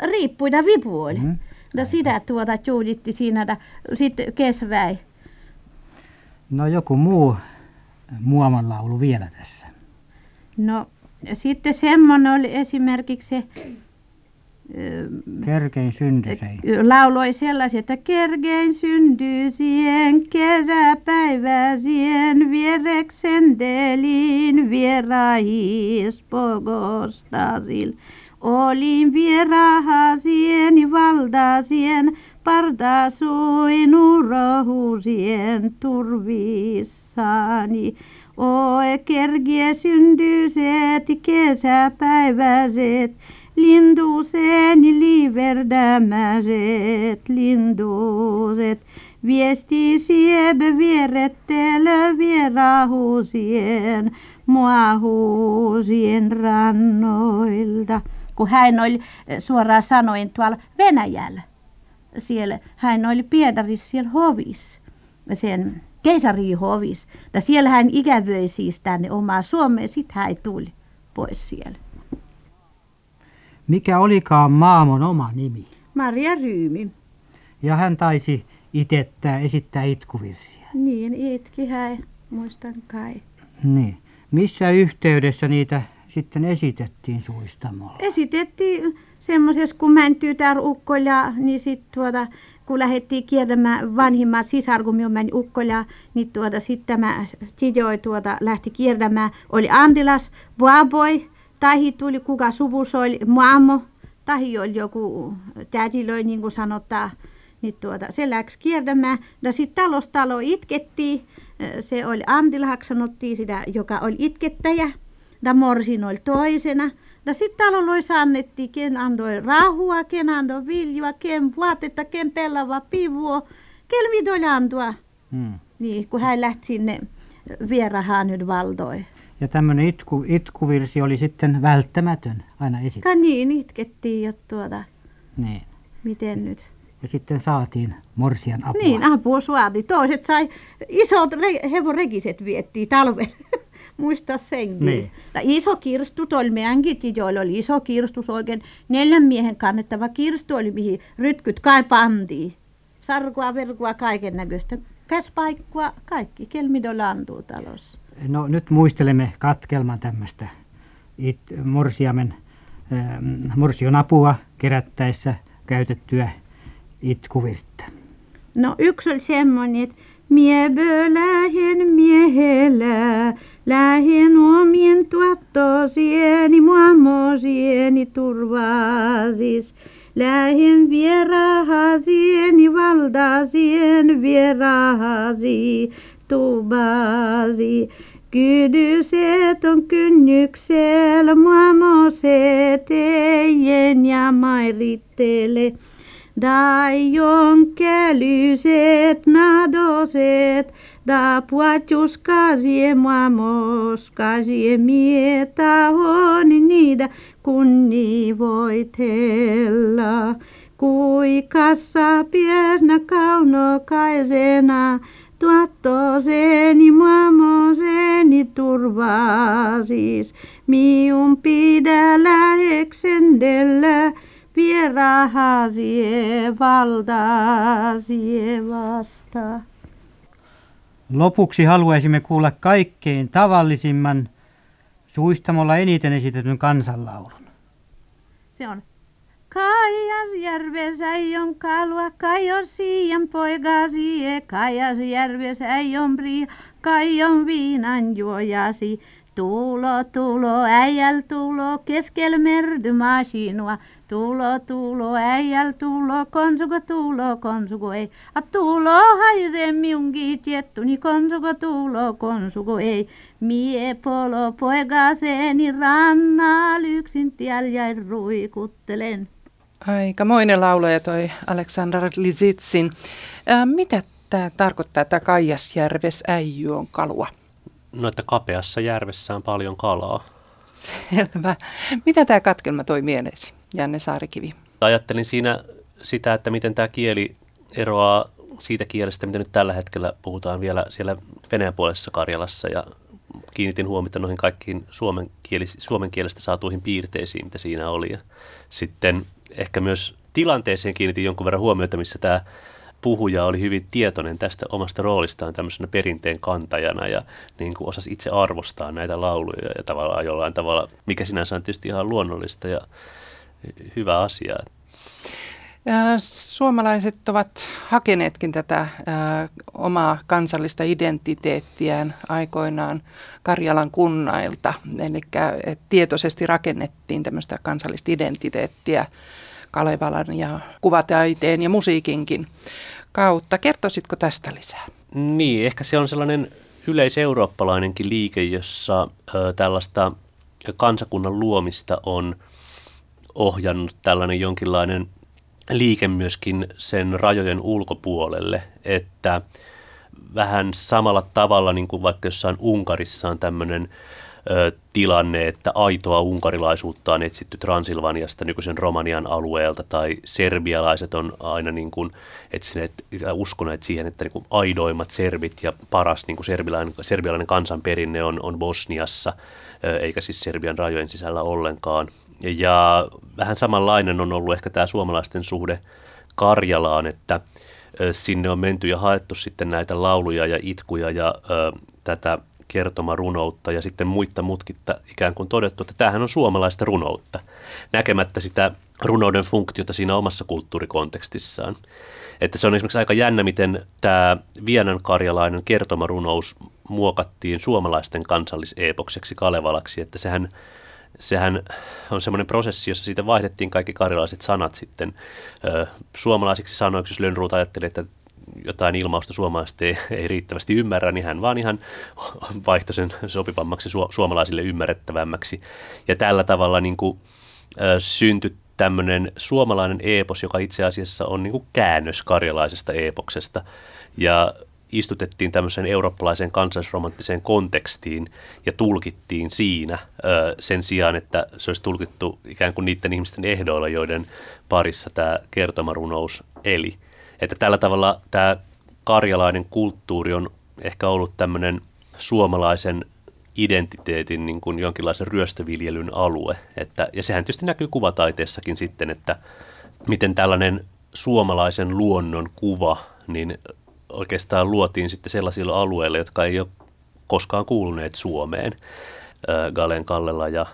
riippuita vipu oli. Mm, No sitä tuota juuditti siinä, sitten kesräi. No joku muu Muamon laulu vielä tässä. No sitten semmoinen oli esimerkiksi se, Kerkein syntysei. lauloi sellaisia, että kerkein kesäpäivä siihen viereksen delin vierahis pogostasil. Olin vierahasien valtasien partasuin urohusien turvissani. Oi kergie syntyiset kesäpäiväiset, lintuseni liverdämäiset lintuset. Viesti siebe vierettelö vierahusien, muahusien rannoilta. Kun hän oli eh, suoraan sanoen tuolla Venäjällä. Siellä, hän oli Pietarissa siellä hovissa, sen keisarihovis. Ja siellä hän ikävöi siis tänne omaa Suomeen, sitten hän tuli pois siellä. Mikä olikaan Maamon oma nimi? Maria Ryymi. Ja hän taisi itettää esittää itkuvirsiä. Niin, itki hän, muistan kai. Niin. Missä yhteydessä niitä sitten esitettiin suistamolla? Esitettiin semmoisessa, kun mäntyy täällä ukkoja, niin sitten tuota, kun lähdettiin kiertämään vanhimmat sisar, kun minun meni ukkoja, niin tuota, sitten tämä Tijoi tuota, lähti kiertämään. Oli Antilas, Boaboi, tahi tuli kuka suvussa oli, Maamo, tahi oli joku tätilöi, niin kuin sanotaan. Niin tuota, se läksi kiertämään. Ja sitten talosta talo itkettiin. Se oli Antilhaksi sanottiin sitä, joka oli itkettäjä. Ja Morsin oli toisena. Ja sitten taloissa annettiin, ken antoi rahua, ken antoi viljua, ken vaatetta, ken pellava pivua. Ken mitä oli antua. Hmm. Niin, kun hän lähti sinne vierahaan nyt valtoi. Ja tämmöinen itku, itkuvirsi oli sitten välttämätön aina esittää. Ka niin, itkettiin jo tuota, Niin. miten nyt. Ja sitten saatiin morsian apua. Niin, apua suoti. Toiset sai, isot re, hevorekiset viettiin talvella. Muista senkin. Niin. Ja iso kirstut oli meidänkin, joilla oli iso kirstus oikein. Neljän miehen kannettava kirstu oli, mihin rytkyt kai pantiin. Sarkua, verkua, kaiken näköistä. Käspaikkua, kaikki. Kelmido lantuu talossa. No nyt muistelemme katkelman tämmöistä it, ähm, morsion apua kerättäessä käytettyä itkuvirttä. No yksi oli semmoinen, että miebö lähen miehellä, lähen omien tuottosieni, muamosieni turvaasis. Lähen vierahasieni, valtasien vierahasi, tubasi. Kydyset on kynnyksellä, muamoset eien ja mairittele. Daion kälyset, nadoset, da puatjuskasie muamoskasie mieta honi niitä kunni voitella. Kuikassa pienä kaunokaisena, tuottoseni maamoseni turvaasis, miun pidä läheksendellä, vierahasie valtasie vasta. Lopuksi haluaisimme kuulla kaikkein tavallisimman suistamolla eniten esitetyn kansanlaulun. Se on On kalua, Kaijon siian poikasi, Kaijasjärvessä ei on pria, Kaijon viinan juojasi. Tulo, tulo, äijäl tulo, keskel merdymä sinua. Tulo, tulo, äijäl tulo, konsuko tulo, konsuko ei. A tulo haire miunki tiettuni, konsuko tulo, konsuko ei. Mie polo poikaseni rannal yksin tiel ruikuttelen. Aikamoinen laulaja toi Aleksandr Lisitsin. Ää, mitä tämä tarkoittaa, tämä Kaijasjärves äijy on kalua? No, että kapeassa järvessä on paljon kalaa. Selvä. Mitä tämä katkelma toi mieleesi, Janne Saarikivi? Ajattelin siinä sitä, että miten tämä kieli eroaa siitä kielestä, mitä nyt tällä hetkellä puhutaan vielä siellä Venäjän puolessa Karjalassa ja kiinnitin huomiota noihin kaikkiin suomen, kieli, suomen kielestä saatuihin piirteisiin, mitä siinä oli. Ja sitten ehkä myös tilanteeseen kiinnitin jonkun verran huomiota, missä tämä puhuja oli hyvin tietoinen tästä omasta roolistaan tämmöisenä perinteen kantajana ja niin kuin osasi itse arvostaa näitä lauluja ja tavallaan jollain tavalla, mikä sinänsä on tietysti ihan luonnollista ja hyvä asia. Suomalaiset ovat hakeneetkin tätä omaa kansallista identiteettiään aikoinaan Karjalan kunnailta. Eli tietoisesti rakennettiin tämmöistä kansallista identiteettiä Kalevalan ja kuvataiteen ja musiikinkin kautta. Kertoisitko tästä lisää? Niin, ehkä se on sellainen yleiseurooppalainenkin liike, jossa ö, tällaista kansakunnan luomista on ohjannut tällainen jonkinlainen liike myöskin sen rajojen ulkopuolelle, että vähän samalla tavalla niin kuin vaikka jossain Unkarissa on tämmöinen tilanne, että aitoa unkarilaisuutta on etsitty Transilvaniasta nykyisen Romanian alueelta, tai serbialaiset on aina niin kuin etsineet, uskoneet siihen, että niin kuin aidoimmat serbit ja paras niin kuin serbialainen, serbialainen kansanperinne on, on Bosniassa, eikä siis Serbian rajojen sisällä ollenkaan. Ja vähän samanlainen on ollut ehkä tämä suomalaisten suhde Karjalaan, että sinne on menty ja haettu sitten näitä lauluja ja itkuja ja ö, tätä kertomarunoutta ja sitten muitta mutkitta ikään kuin todettu, että tämähän on suomalaista runoutta, näkemättä sitä runouden funktiota siinä omassa kulttuurikontekstissaan. Että se on esimerkiksi aika jännä, miten tämä Vienan karjalainen kertomarunous muokattiin suomalaisten kansalliseepokseksi Kalevalaksi, että sehän sehän on semmoinen prosessi, jossa siitä vaihdettiin kaikki karjalaiset sanat sitten suomalaisiksi sanoiksi, jos Lönnruut ajatteli, että jotain ilmausta suomalaiset ei, ei riittävästi ymmärrä, niin hän vaan ihan vaihtoi sen sopivammaksi su, suomalaisille ymmärrettävämmäksi. Ja tällä tavalla niin kuin, ö, syntyi tämmöinen suomalainen eepos, joka itse asiassa on niin kuin käännös karjalaisesta eepoksesta. Ja istutettiin tämmöiseen eurooppalaiseen kansallisromanttiseen kontekstiin ja tulkittiin siinä ö, sen sijaan, että se olisi tulkittu ikään kuin niiden ihmisten ehdoilla, joiden parissa tämä kertomarunous eli. Että tällä tavalla tämä karjalainen kulttuuri on ehkä ollut tämmöinen suomalaisen identiteetin niin kuin jonkinlaisen ryöstöviljelyn alue. Että, ja sehän tietysti näkyy kuvataiteessakin sitten, että miten tällainen suomalaisen luonnon kuva niin oikeastaan luotiin sitten sellaisilla alueilla, jotka ei ole koskaan kuuluneet Suomeen. Galen Kallela ja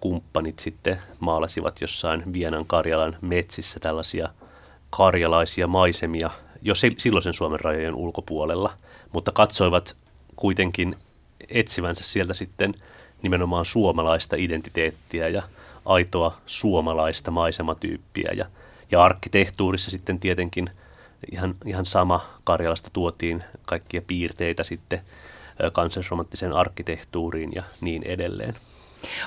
kumppanit sitten maalasivat jossain Vienan Karjalan metsissä tällaisia karjalaisia maisemia jo silloisen Suomen rajojen ulkopuolella, mutta katsoivat kuitenkin etsivänsä sieltä sitten nimenomaan suomalaista identiteettiä ja aitoa suomalaista maisematyyppiä. Ja, ja arkkitehtuurissa sitten tietenkin – ihan, ihan sama. Karjalasta tuotiin kaikkia piirteitä sitten kansallisromanttiseen arkkitehtuuriin ja niin edelleen.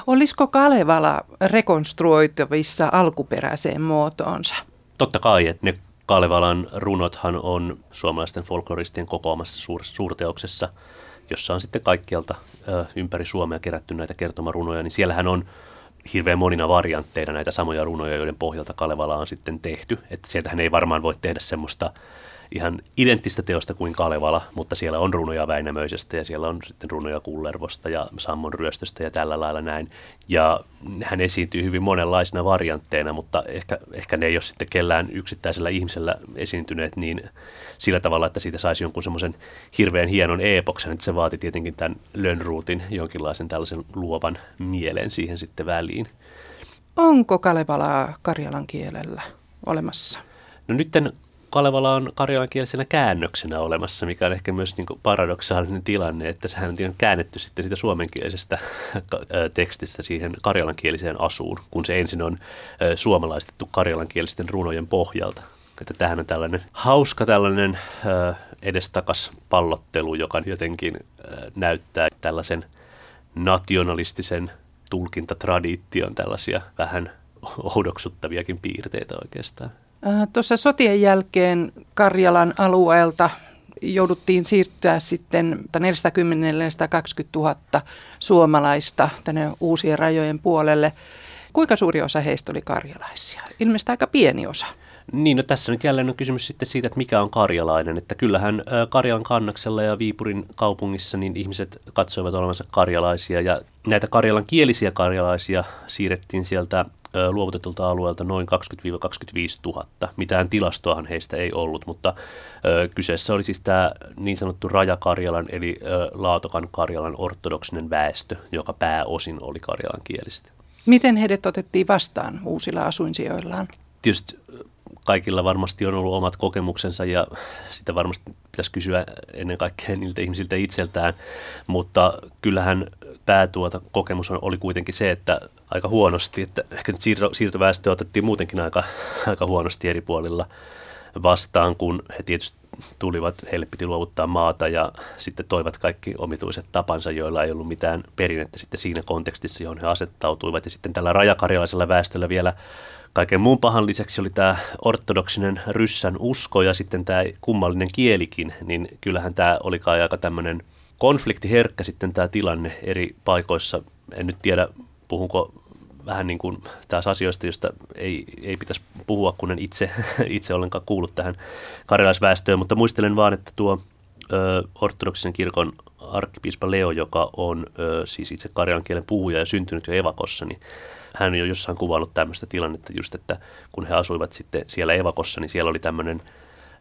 Olisiko Kalevala rekonstruoitavissa alkuperäiseen muotoonsa? Totta kai, että ne Kalevalan runothan on suomalaisten folkloristien kokoamassa suur, suurteoksessa, jossa on sitten kaikkialta ö, ympäri Suomea kerätty näitä kertomarunoja, niin siellähän on hirveän monina variantteina näitä samoja runoja, joiden pohjalta Kalevala on sitten tehty. Että sieltähän ei varmaan voi tehdä semmoista ihan identtistä teosta kuin Kalevala, mutta siellä on runoja Väinämöisestä ja siellä on sitten runoja Kullervosta ja Sammon ryöstöstä ja tällä lailla näin. Ja hän esiintyy hyvin monenlaisina variantteina, mutta ehkä, ehkä ne ei ole sitten kellään yksittäisellä ihmisellä esiintyneet niin sillä tavalla, että siitä saisi jonkun semmoisen hirveän hienon eepoksen, että se vaati tietenkin tämän Lönnruutin jonkinlaisen tällaisen luovan mielen siihen sitten väliin. Onko Kalevalaa karjalan kielellä olemassa? No nytten Kalevala on karjalankielisenä käännöksenä olemassa, mikä on ehkä myös niin paradoksaalinen tilanne, että sehän on käännetty sitten siitä suomenkielisestä tekstistä siihen karjalankieliseen asuun, kun se ensin on suomalaistettu karjalankielisten runojen pohjalta. Että tämähän on tällainen hauska tällainen edestakas pallottelu, joka jotenkin näyttää tällaisen nationalistisen tulkintatradiition tällaisia vähän oudoksuttaviakin piirteitä oikeastaan. Tuossa sotien jälkeen Karjalan alueelta jouduttiin siirtyä sitten 410-420 000 suomalaista tänne uusien rajojen puolelle. Kuinka suuri osa heistä oli karjalaisia? Ilmeisesti aika pieni osa. Niin, no tässä nyt jälleen on kysymys sitten siitä, että mikä on karjalainen. Että kyllähän Karjalan kannaksella ja Viipurin kaupungissa niin ihmiset katsoivat olevansa karjalaisia ja näitä karjalan kielisiä karjalaisia siirrettiin sieltä luovutetulta alueelta noin 20-25 000. Mitään tilastoahan heistä ei ollut, mutta kyseessä oli siis tämä niin sanottu Rajakarjalan eli Laatokan Karjalan ortodoksinen väestö, joka pääosin oli karjalan kielistä. Miten heidät otettiin vastaan uusilla asuinsijoillaan? Tietysti kaikilla varmasti on ollut omat kokemuksensa ja sitä varmasti pitäisi kysyä ennen kaikkea niiltä ihmisiltä itseltään, mutta kyllähän päätuota kokemus oli kuitenkin se, että aika huonosti, että ehkä nyt siirto, siirtoväestö otettiin muutenkin aika, aika huonosti eri puolilla vastaan, kun he tietysti tulivat, heille piti luovuttaa maata ja sitten toivat kaikki omituiset tapansa, joilla ei ollut mitään perinnettä sitten siinä kontekstissa, johon he asettautuivat. Ja sitten tällä rajakarjalaisella väestöllä vielä kaiken muun pahan lisäksi oli tämä ortodoksinen ryssän usko ja sitten tämä kummallinen kielikin, niin kyllähän tämä oli kai aika tämmöinen konfliktiherkkä sitten tämä tilanne eri paikoissa. En nyt tiedä, puhunko vähän niin kuin taas asioista, joista ei, ei pitäisi puhua, kun en itse, itse ollenkaan kuullut tähän karjalaisväestöön, mutta muistelen vaan, että tuo ö, ortodoksisen kirkon arkkipiispa Leo, joka on ö, siis itse karjalan kielen puhuja ja syntynyt jo Evakossa, niin hän on jo jossain kuvannut tämmöistä tilannetta just, että kun he asuivat sitten siellä Evakossa, niin siellä oli tämmöinen,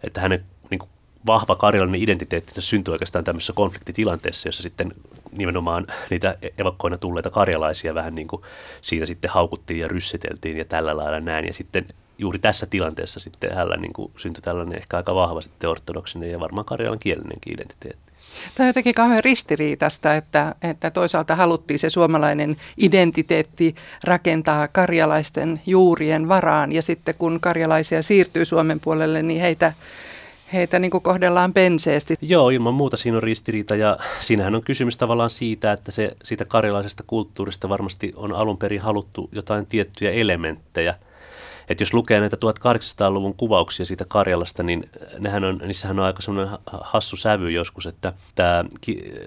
että hänen niin kuin vahva karjalainen identiteetti syntyi oikeastaan tämmöisessä konfliktitilanteessa, jossa sitten nimenomaan niitä evakkoina tulleita karjalaisia vähän niin kuin siinä sitten haukuttiin ja ryssiteltiin ja tällä lailla näin. Ja sitten juuri tässä tilanteessa sitten hänellä niin kuin syntyi tällainen ehkä aika vahva sitten ortodoksinen ja varmaan karjalan kielinenkin identiteetti. Tämä on jotenkin kauhean ristiriitasta, että, että toisaalta haluttiin se suomalainen identiteetti rakentaa karjalaisten juurien varaan ja sitten kun karjalaisia siirtyy Suomen puolelle, niin heitä heitä niin kohdellaan penseesti. Joo, ilman muuta siinä on ristiriita ja siinähän on kysymys tavallaan siitä, että se, siitä karjalaisesta kulttuurista varmasti on alun perin haluttu jotain tiettyjä elementtejä – että jos lukee näitä 1800-luvun kuvauksia siitä Karjalasta, niin nehän on, niissähän on aika semmoinen hassu sävy joskus, että tämä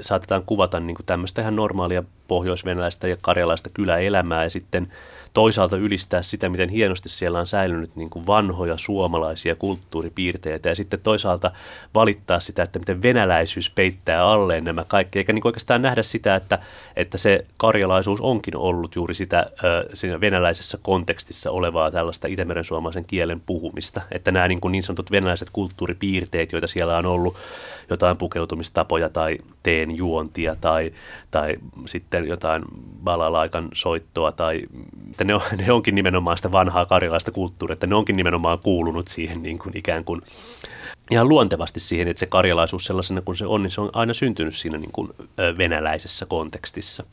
saatetaan kuvata niin tämmöistä ihan normaalia pohjoisvenäläistä ja karjalaista kyläelämää ja sitten toisaalta ylistää sitä, miten hienosti siellä on säilynyt niin kuin vanhoja suomalaisia kulttuuripiirteitä ja sitten toisaalta valittaa sitä, että miten venäläisyys peittää alleen nämä kaikki, eikä niin oikeastaan nähdä sitä, että, että se karjalaisuus onkin ollut juuri sitä siinä venäläisessä kontekstissa olevaa tällaista Itämeren suomalaisen kielen puhumista, että nämä niin, kuin niin sanotut venäläiset kulttuuripiirteet, joita siellä on ollut, jotain pukeutumistapoja tai teen juontia tai, tai sitten jotain balalaikan soittoa tai että ne, on, ne onkin nimenomaan sitä vanhaa karjalaista kulttuuria, että ne onkin nimenomaan kuulunut siihen niin kuin ikään kuin ihan luontevasti siihen, että se karjalaisuus sellaisena kuin se on, niin se on aina syntynyt siinä niin kuin venäläisessä kontekstissa.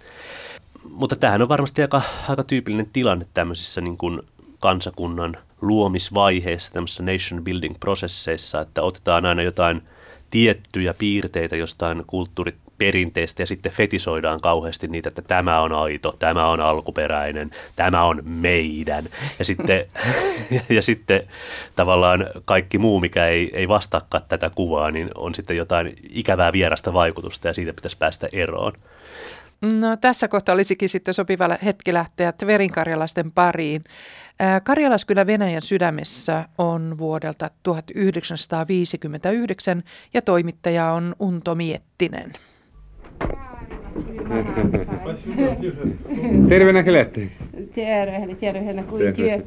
Mutta tämähän on varmasti aika, aika tyypillinen tilanne tämmöisissä niin kuin kansakunnan luomisvaiheessa, tämmöisissä nation building prosesseissa, että otetaan aina jotain tiettyjä piirteitä jostain kulttuurit perinteistä ja sitten fetisoidaan kauheasti niitä, että tämä on aito, tämä on alkuperäinen, tämä on meidän. Ja sitten, ja sitten tavallaan kaikki muu, mikä ei, ei vastaakaan tätä kuvaa, niin on sitten jotain ikävää vierasta vaikutusta ja siitä pitäisi päästä eroon. No, tässä kohtaa olisikin sitten sopiva hetki lähteä Tverin karjalaisten pariin. Karjalaskylä Venäjän sydämessä on vuodelta 1959 ja toimittaja on Unto Miettinen. Terve näkelätte. Terve, terve, kuin työ.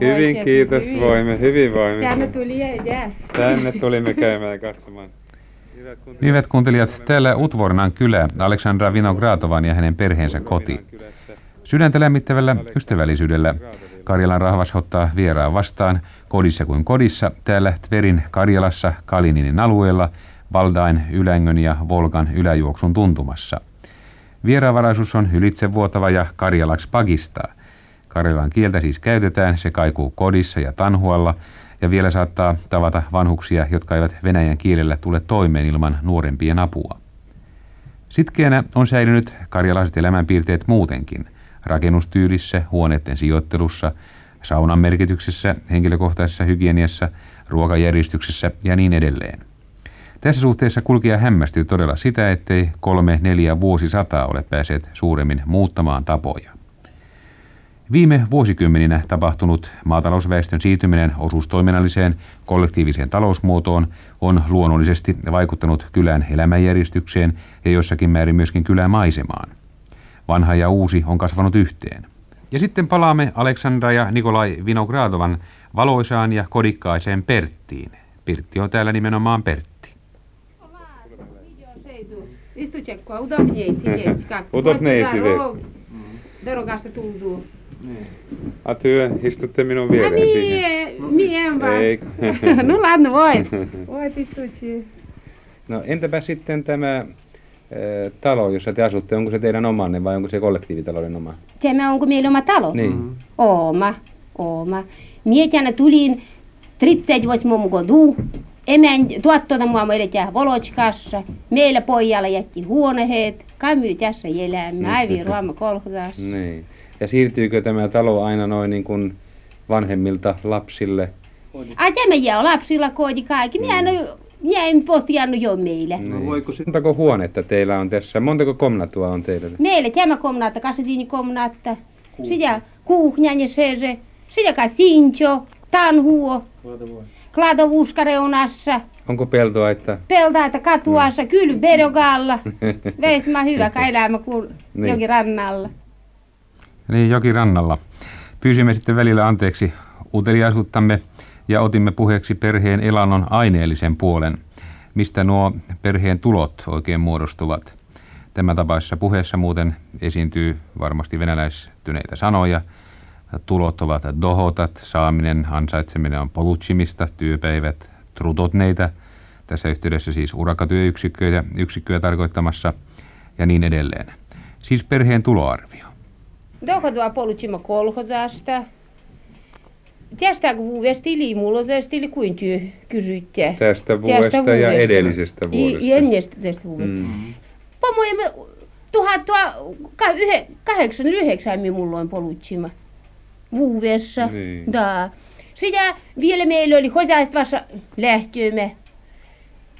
Hyvin kiitos, voimme, hyvin voimme. Tänne tuli jää. Tänne tulimme käymään katsomaan. Hyvät kuuntelijat, täällä Utvornan kylä, Aleksandra Vinogradovan ja hänen perheensä koti. Sydäntä lämmittävällä ystävällisyydellä Karjalan rahvas ottaa vieraan vastaan kodissa kuin kodissa täällä Tverin Karjalassa Kalininin alueella Valdain, Ylängön ja Volkan yläjuoksun tuntumassa. Vieraanvaraisuus on ylitsevuotava ja karjalaksi pagistaa. Karjalan kieltä siis käytetään, se kaikuu kodissa ja tanhualla, ja vielä saattaa tavata vanhuksia, jotka eivät venäjän kielellä tule toimeen ilman nuorempien apua. Sitkeänä on säilynyt karjalaiset elämänpiirteet muutenkin, rakennustyylissä, huoneiden sijoittelussa, saunan merkityksessä, henkilökohtaisessa hygieniassa, ruokajärjestyksessä ja niin edelleen. Tässä suhteessa kulkija hämmästyy todella sitä, ettei kolme neljä vuosisataa ole päässeet suuremmin muuttamaan tapoja. Viime vuosikymmeninä tapahtunut maatalousväestön siirtyminen osuustoiminnalliseen kollektiiviseen talousmuotoon on luonnollisesti vaikuttanut kylän elämänjärjestykseen ja jossakin määrin myöskin kylän maisemaan. Vanha ja uusi on kasvanut yhteen. Ja sitten palaamme Aleksandra ja Nikolai Vinogradovan valoisaan ja kodikkaiseen Perttiin. Pirtti on täällä nimenomaan Pertti. Istu tsekkoa, udobniej siedzieć. Udobniej siedzieć. Drogasta tuntuu. A työ, istutte minun viereen A siihen. mie, mie vaan. Ei. no ladno, voit. Voit istua No entäpä sitten tämä äh, talo, jossa te asutte, onko se teidän omanne vai onko se kollektiivitalouden oma? Tämä onko meillä oma talo? Niin. Oma, oma. Mie tänne tulin 38 godu. Emän tuottota mua edetään Volotskassa. Meillä pojalla jätti huoneet. Kai tässä elämme. Aivi ruomme kolhosassa. Niin. Ja siirtyykö tämä talo aina noin niin kuin vanhemmilta lapsille? Ai tämä jää lapsilla koodi kaikki. Minä en jäin postiannu jo meille. No voiko Montako huonetta teillä on tässä? Montako komnatua on teillä? Meillä tämä komnaatta, kasetiini komnaatta. Sitä kuuhnan ja se se. Sitä kai sincho, tanhuo. Kladovuuskareunassa. Onko peltoa, että... Peltaita katuassa, mm. kyllä bedogalla. Veismä hyvä kai elämä kuin Niin. jokin rannalla. Niin, joki rannalla. Pyysimme sitten välillä anteeksi uteliaisuuttamme ja otimme puheeksi perheen elannon aineellisen puolen, mistä nuo perheen tulot oikein muodostuvat. Tämä tapaisessa puheessa muuten esiintyy varmasti venäläistyneitä sanoja. Tulot ovat dohotat, saaminen, ansaitseminen on polutsimista, työpäivät, trutotneita, tässä yhteydessä siis urakatyöyksikköjä yksikköjä tarkoittamassa ja niin edelleen. Siis perheen tuloarvio. Dohodua polutsima kolhosasta. Tästä vuodesta ili mulla tästä ili kuin työ kysytte. Tästä vuodesta ja edellisestä vuodesta. I, ennestä tästä vuodesta. Mm. Mm. Pomoimme tuhat tuha, yhe, kahdeksan yhdeksän mi mulla on polutsima. Vuudessa. Niin. Da. Sitä vielä meillä oli hosaistavassa lähtöömme.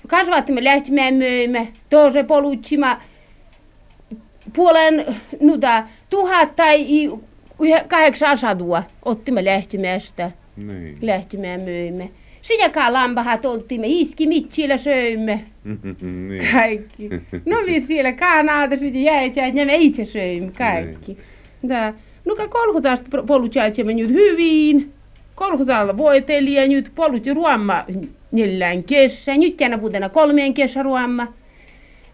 Kasvattimme lähtömään möimme. Toose polutsima puolen nuta tuhat tai i- yhä- kahdeksansataa ottimme lähtymästä. Niin. Lähtymään möimme. Sitäkään lampahat oltimme, iskimit siellä söimme. niin. Kaikki. No vi siellä kanaata sitten jäi, ja me itse söimme kaikki. Da. No ka kolhosasta polutsaitsimme nyt hyvin. Kolhosalla voiteli ja nyt polutsi ruomma neljän kesä. Nyt tänä vuotena kolmeen kesä ruomma.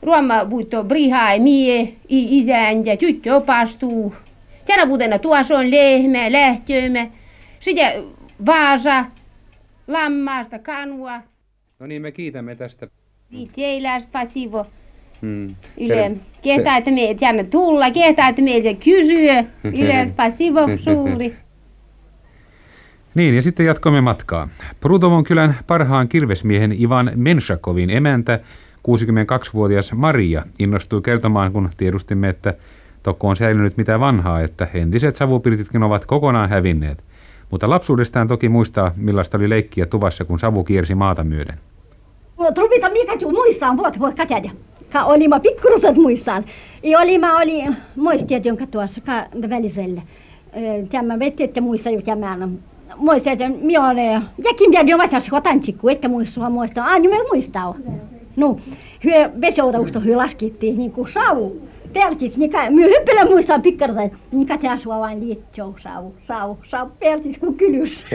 Ruomma puitto brihai mie, i- isäntä, tyttö opastuu. Tänä vuotena tuossa on lehmä, lähtöömme. Sitten vaasa, lammaasta, kanua. No niin, me kiitämme tästä. Teillä spasivo. Ylen. Kehtaa, että meidät tänne tulla, kehtaa, että meidät kysyä. Ylen spasivo suuri. Niin, ja sitten jatkoimme matkaa. Prutovon kylän parhaan kirvesmiehen Ivan Menshakovin emäntä, 62-vuotias Maria, innostui kertomaan, kun tiedustimme, että tokko on säilynyt mitä vanhaa, että entiset savupirtitkin ovat kokonaan hävinneet. Mutta lapsuudestaan toki muistaa, millaista oli leikkiä tuvassa, kun savu kiersi maata myöden. Trupita mikä juu muissaan vuot voi käydä. Ka olimme pikkuruset muissaan. Ja oli, mä oli, muistit, jonka tuossa välisellä. Tämä vette, että muista jo tämän. Muista, että minä olen, jäkin tiedä jo vasta skotantsikku, että muista muista. Ah, niin me muistaa. No, hyö vesiotausta hyö laskettiin niin kuin savu. Peltis, niin ka, myö hyppelä muistaa pikkarta, niin ka tää sua vain liittyy savu, savu, savu, peltis kuin kylys.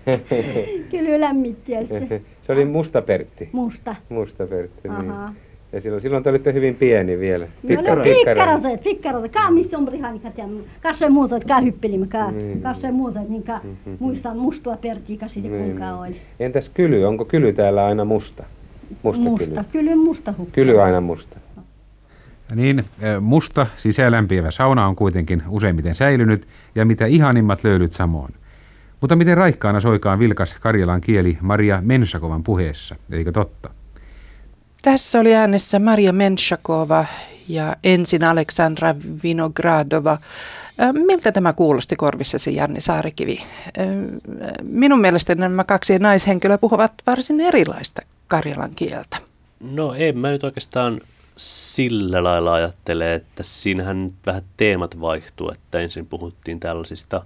Kyly lämmittiä se. Se oli musta Pertti. Musta. Musta Pertti, niin. Aha. Ja silloin, silloin te olitte hyvin pieni vielä. Pikkara, no, pikkaraset, pikkaraset. Kaa missä on rihan, tiedä. Kassoin muuta, että kaa hyppelimme, kaa. Niin. Kassoin muuta, niin kaa muistan mustua pertiä, siitä Niin, kuinka niin. oli. Entäs kyly? Onko kyly täällä aina musta? Musta, Musta, kyly. kyllä musta hukka. Kyly aina musta. Niin, eh, musta sisälämpiävä sauna on kuitenkin useimmiten säilynyt ja mitä ihanimmat löylyt samoin. Mutta miten raikkaana soikaan vilkas Karjalan kieli Maria Mensakovan puheessa, eikö totta? Tässä oli äänessä Maria Menshakova ja ensin Aleksandra Vinogradova. Miltä tämä kuulosti korvissasi, Janni Saarikivi? Minun mielestäni nämä kaksi naishenkilöä puhuvat varsin erilaista karjalan kieltä. No en mä nyt oikeastaan sillä lailla ajattele, että siinähän vähän teemat vaihtuu, että ensin puhuttiin tällaisista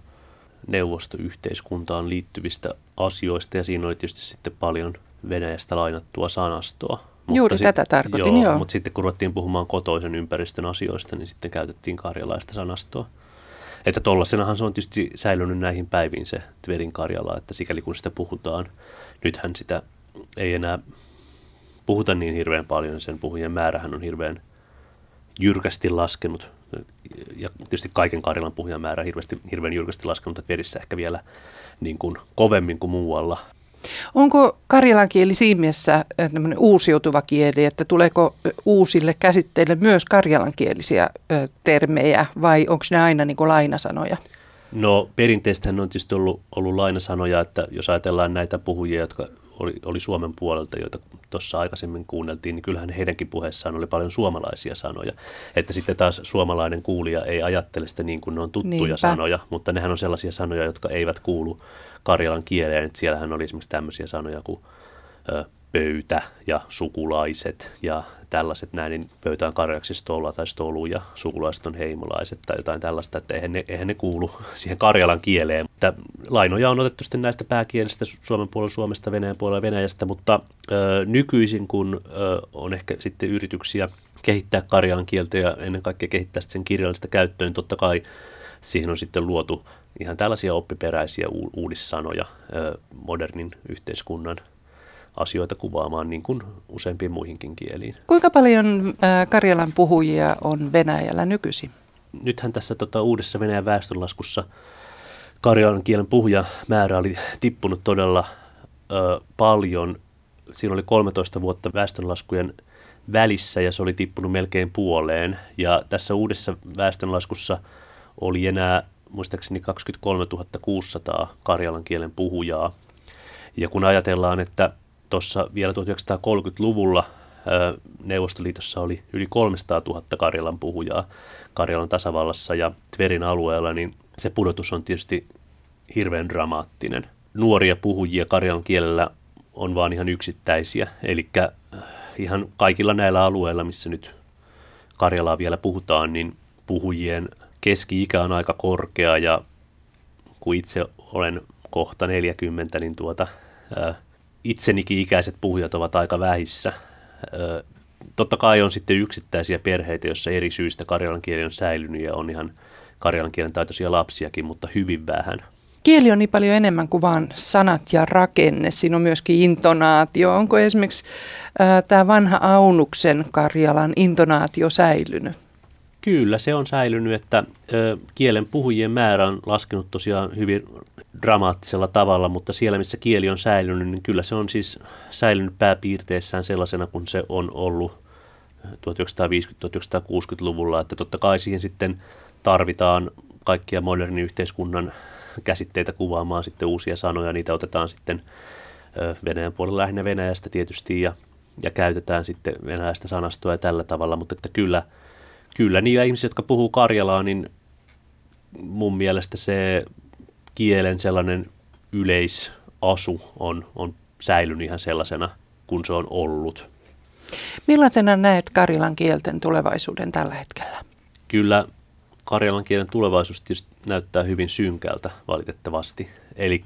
neuvostoyhteiskuntaan liittyvistä asioista ja siinä oli tietysti sitten paljon Venäjästä lainattua sanastoa. Juuri sit- tätä tarkoitin, joo. Mutta sitten kun ruvettiin puhumaan kotoisen ympäristön asioista, niin sitten käytettiin karjalaista sanastoa. Että tollasenahan se on tietysti säilynyt näihin päiviin se Tverin Karjala, että sikäli kun sitä puhutaan, nythän sitä ei enää puhuta niin hirveän paljon, sen puhujien määrähän on hirveän jyrkästi laskenut. Ja tietysti kaiken Karjalan puhujan määrä hirveästi, hirveän jyrkästi laskenut, että Tverissä ehkä vielä niin kuin kovemmin kuin muualla. Onko karjalan kieli siinä mielessä ö, tämmöinen uusiutuva kieli, että tuleeko uusille käsitteille myös karjalankielisiä termejä vai onko ne aina niin kuin lainasanoja? No perinteistähän on tietysti ollut, ollut lainasanoja, että jos ajatellaan näitä puhujia, jotka oli, oli Suomen puolelta, joita tuossa aikaisemmin kuunneltiin, niin kyllähän heidänkin puheessaan oli paljon suomalaisia sanoja. Että sitten taas suomalainen kuulija ei ajattele sitä niin kuin ne on tuttuja Niinpä. sanoja, mutta nehän on sellaisia sanoja, jotka eivät kuulu karjalan kieleen. Että siellähän oli esimerkiksi tämmöisiä sanoja kuin ö, pöytä ja sukulaiset ja tällaiset näin, niin pöytä on karjaksi stolla tai stolu ja sukulaiset on heimolaiset tai jotain tällaista, että eihän ne, eihän ne kuulu siihen karjalan kieleen. Että lainoja on otettu sitten näistä pääkielistä Suomen puolella Suomesta, Venäjän puolella Venäjästä, mutta ö, nykyisin kun ö, on ehkä sitten yrityksiä kehittää karjalan kieltä ja ennen kaikkea kehittää sen kirjallista käyttöön, niin totta kai siihen on sitten luotu ihan tällaisia oppiperäisiä u- uudissanoja ö, modernin yhteiskunnan asioita kuvaamaan niin kuin useimpiin muihinkin kieliin. Kuinka paljon ö, karjalan puhujia on Venäjällä nykyisin? Nythän tässä tota, uudessa Venäjän väestönlaskussa karjalan kielen puhujamäärä oli tippunut todella ö, paljon. Siinä oli 13 vuotta väestönlaskujen välissä ja se oli tippunut melkein puoleen. Ja tässä uudessa väestönlaskussa oli enää muistaakseni 23 600 karjalan kielen puhujaa. Ja kun ajatellaan, että tuossa vielä 1930-luvulla ö, Neuvostoliitossa oli yli 300 000 Karjalan puhujaa Karjalan tasavallassa ja Tverin alueella, niin se pudotus on tietysti hirveän dramaattinen. Nuoria puhujia Karjalan kielellä on vaan ihan yksittäisiä, eli ihan kaikilla näillä alueilla, missä nyt Karjalaa vielä puhutaan, niin puhujien keski-ikä on aika korkea ja kun itse olen kohta 40, niin tuota, itsenikin ikäiset puhujat ovat aika vähissä. Totta kai on sitten yksittäisiä perheitä, joissa eri syistä karjalan kieli on säilynyt ja on ihan karjalan kielen taitoisia lapsiakin, mutta hyvin vähän. Kieli on niin paljon enemmän kuin vain sanat ja rakenne. Siinä on myöskin intonaatio. Onko esimerkiksi ää, tämä vanha Aunuksen Karjalan intonaatio säilynyt? Kyllä, se on säilynyt, että kielen puhujien määrä on laskenut tosiaan hyvin dramaattisella tavalla, mutta siellä missä kieli on säilynyt, niin kyllä se on siis säilynyt pääpiirteissään sellaisena kuin se on ollut 1950-1960-luvulla, että totta kai siihen sitten tarvitaan kaikkia modernin yhteiskunnan käsitteitä kuvaamaan sitten uusia sanoja, niitä otetaan sitten Venäjän puolella lähinnä Venäjästä tietysti ja, ja käytetään sitten venäläistä sanastoa ja tällä tavalla, mutta että kyllä, kyllä niillä ihmisillä, jotka puhuu Karjalaa, niin mun mielestä se kielen sellainen yleisasu on, on säilynyt ihan sellaisena kuin se on ollut. Millaisena näet Karjalan kielten tulevaisuuden tällä hetkellä? Kyllä karjalan kielen tulevaisuus tietysti näyttää hyvin synkältä valitettavasti. Eli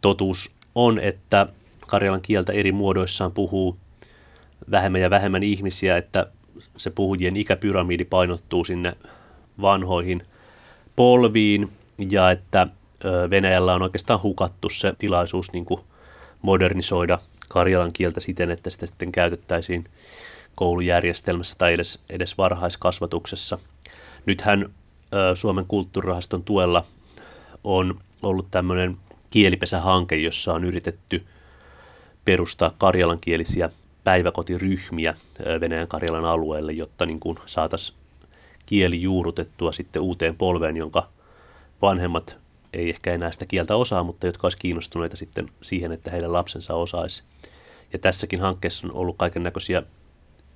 totuus on, että karjalan kieltä eri muodoissaan puhuu vähemmän ja vähemmän ihmisiä, että se puhujien ikäpyramidi painottuu sinne vanhoihin polviin ja että Venäjällä on oikeastaan hukattu se tilaisuus niin kuin modernisoida karjalan kieltä siten, että sitä sitten käytettäisiin koulujärjestelmässä tai edes, edes varhaiskasvatuksessa. Nythän Suomen kulttuurirahaston tuella on ollut tämmöinen kielipesähanke, jossa on yritetty perustaa karjalankielisiä päiväkotiryhmiä Venäjän Karjalan alueelle, jotta niin kuin saataisiin kieli juurutettua sitten uuteen polveen, jonka vanhemmat ei ehkä enää sitä kieltä osaa, mutta jotka olisi kiinnostuneita sitten siihen, että heidän lapsensa osaisi. Ja tässäkin hankkeessa on ollut kaiken näköisiä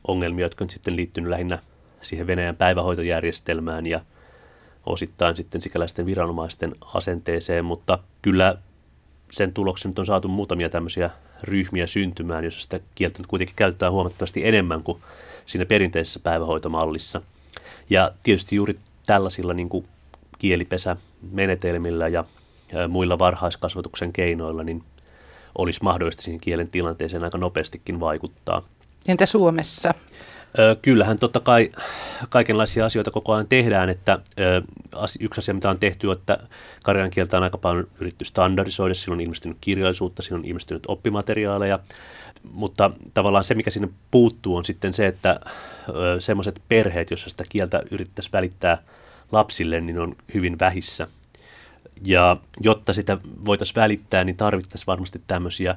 ongelmia, jotka on sitten liittynyt lähinnä siihen Venäjän päivähoitojärjestelmään ja osittain sitten sikäläisten viranomaisten asenteeseen, mutta kyllä sen tuloksen nyt on saatu muutamia tämmöisiä ryhmiä syntymään, jossa sitä kieltä nyt kuitenkin käyttää huomattavasti enemmän kuin siinä perinteisessä päivähoitomallissa. Ja tietysti juuri tällaisilla niin kuin kielipesämenetelmillä ja muilla varhaiskasvatuksen keinoilla, niin olisi mahdollista siihen kielen tilanteeseen aika nopeastikin vaikuttaa. Entä Suomessa? Kyllähän totta kai kaikenlaisia asioita koko ajan tehdään, että yksi asia, mitä on tehty, on, että karjan kieltä on aika paljon yritetty standardisoida, siinä on ilmestynyt kirjallisuutta, siinä on ilmestynyt oppimateriaaleja, mutta tavallaan se, mikä sinne puuttuu, on sitten se, että semmoiset perheet, joissa sitä kieltä yrittäisiin välittää lapsille, niin on hyvin vähissä. Ja jotta sitä voitaisiin välittää, niin tarvittaisiin varmasti tämmöisiä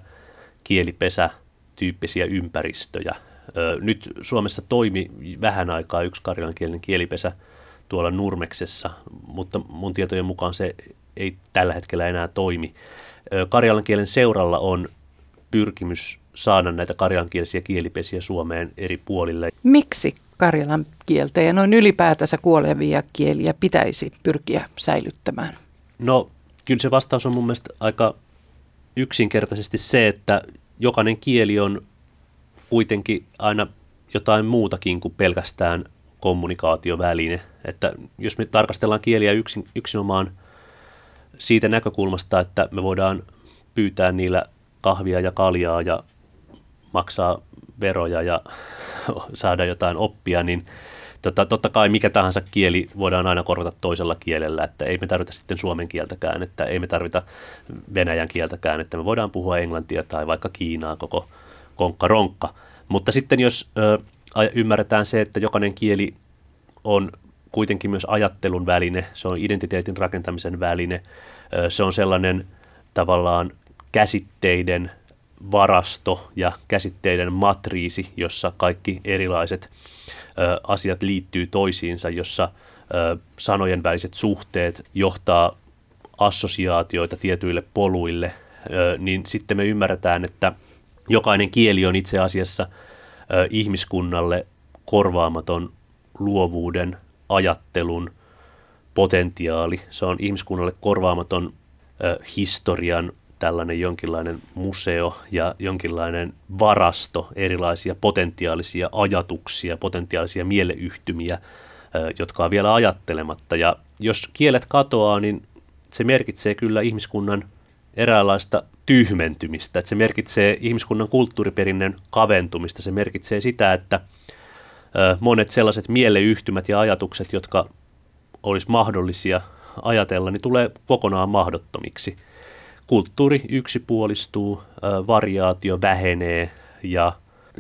kielipesätyyppisiä ympäristöjä, nyt Suomessa toimi vähän aikaa yksi karjalankielinen kielipesä tuolla Nurmeksessa, mutta mun tietojen mukaan se ei tällä hetkellä enää toimi. Karjalan kielen seuralla on pyrkimys saada näitä karjalankielisiä kielipesiä Suomeen eri puolille. Miksi karjalan kieltä ja noin ylipäätänsä kuolevia kieliä pitäisi pyrkiä säilyttämään? No kyllä se vastaus on mun mielestä aika yksinkertaisesti se, että jokainen kieli on kuitenkin aina jotain muutakin kuin pelkästään kommunikaatioväline. Että jos me tarkastellaan kieliä yksin, yksinomaan siitä näkökulmasta, että me voidaan pyytää niillä kahvia ja kaljaa ja maksaa veroja ja saada jotain oppia, niin tota, totta kai mikä tahansa kieli voidaan aina korvata toisella kielellä, että ei me tarvita sitten suomen kieltäkään, että ei me tarvita venäjän kieltäkään, että me voidaan puhua englantia tai vaikka kiinaa koko konkka-ronkka. Mutta sitten jos ö, ymmärretään se, että jokainen kieli on kuitenkin myös ajattelun väline, se on identiteetin rakentamisen väline, ö, se on sellainen tavallaan käsitteiden varasto ja käsitteiden matriisi, jossa kaikki erilaiset ö, asiat liittyy toisiinsa, jossa ö, sanojen väliset suhteet johtaa assosiaatioita tietyille poluille, ö, niin sitten me ymmärretään, että jokainen kieli on itse asiassa ö, ihmiskunnalle korvaamaton luovuuden, ajattelun potentiaali. Se on ihmiskunnalle korvaamaton ö, historian tällainen jonkinlainen museo ja jonkinlainen varasto erilaisia potentiaalisia ajatuksia, potentiaalisia mieleyhtymiä, jotka on vielä ajattelematta. Ja jos kielet katoaa, niin se merkitsee kyllä ihmiskunnan eräänlaista tyhmentymistä. Että se merkitsee ihmiskunnan kulttuuriperinnön kaventumista. Se merkitsee sitä, että monet sellaiset mieleyhtymät ja ajatukset, jotka olisi mahdollisia ajatella, niin tulee kokonaan mahdottomiksi. Kulttuuri yksipuolistuu, variaatio vähenee ja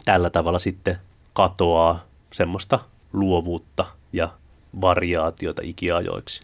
tällä tavalla sitten katoaa semmoista luovuutta ja variaatiota ikiajoiksi.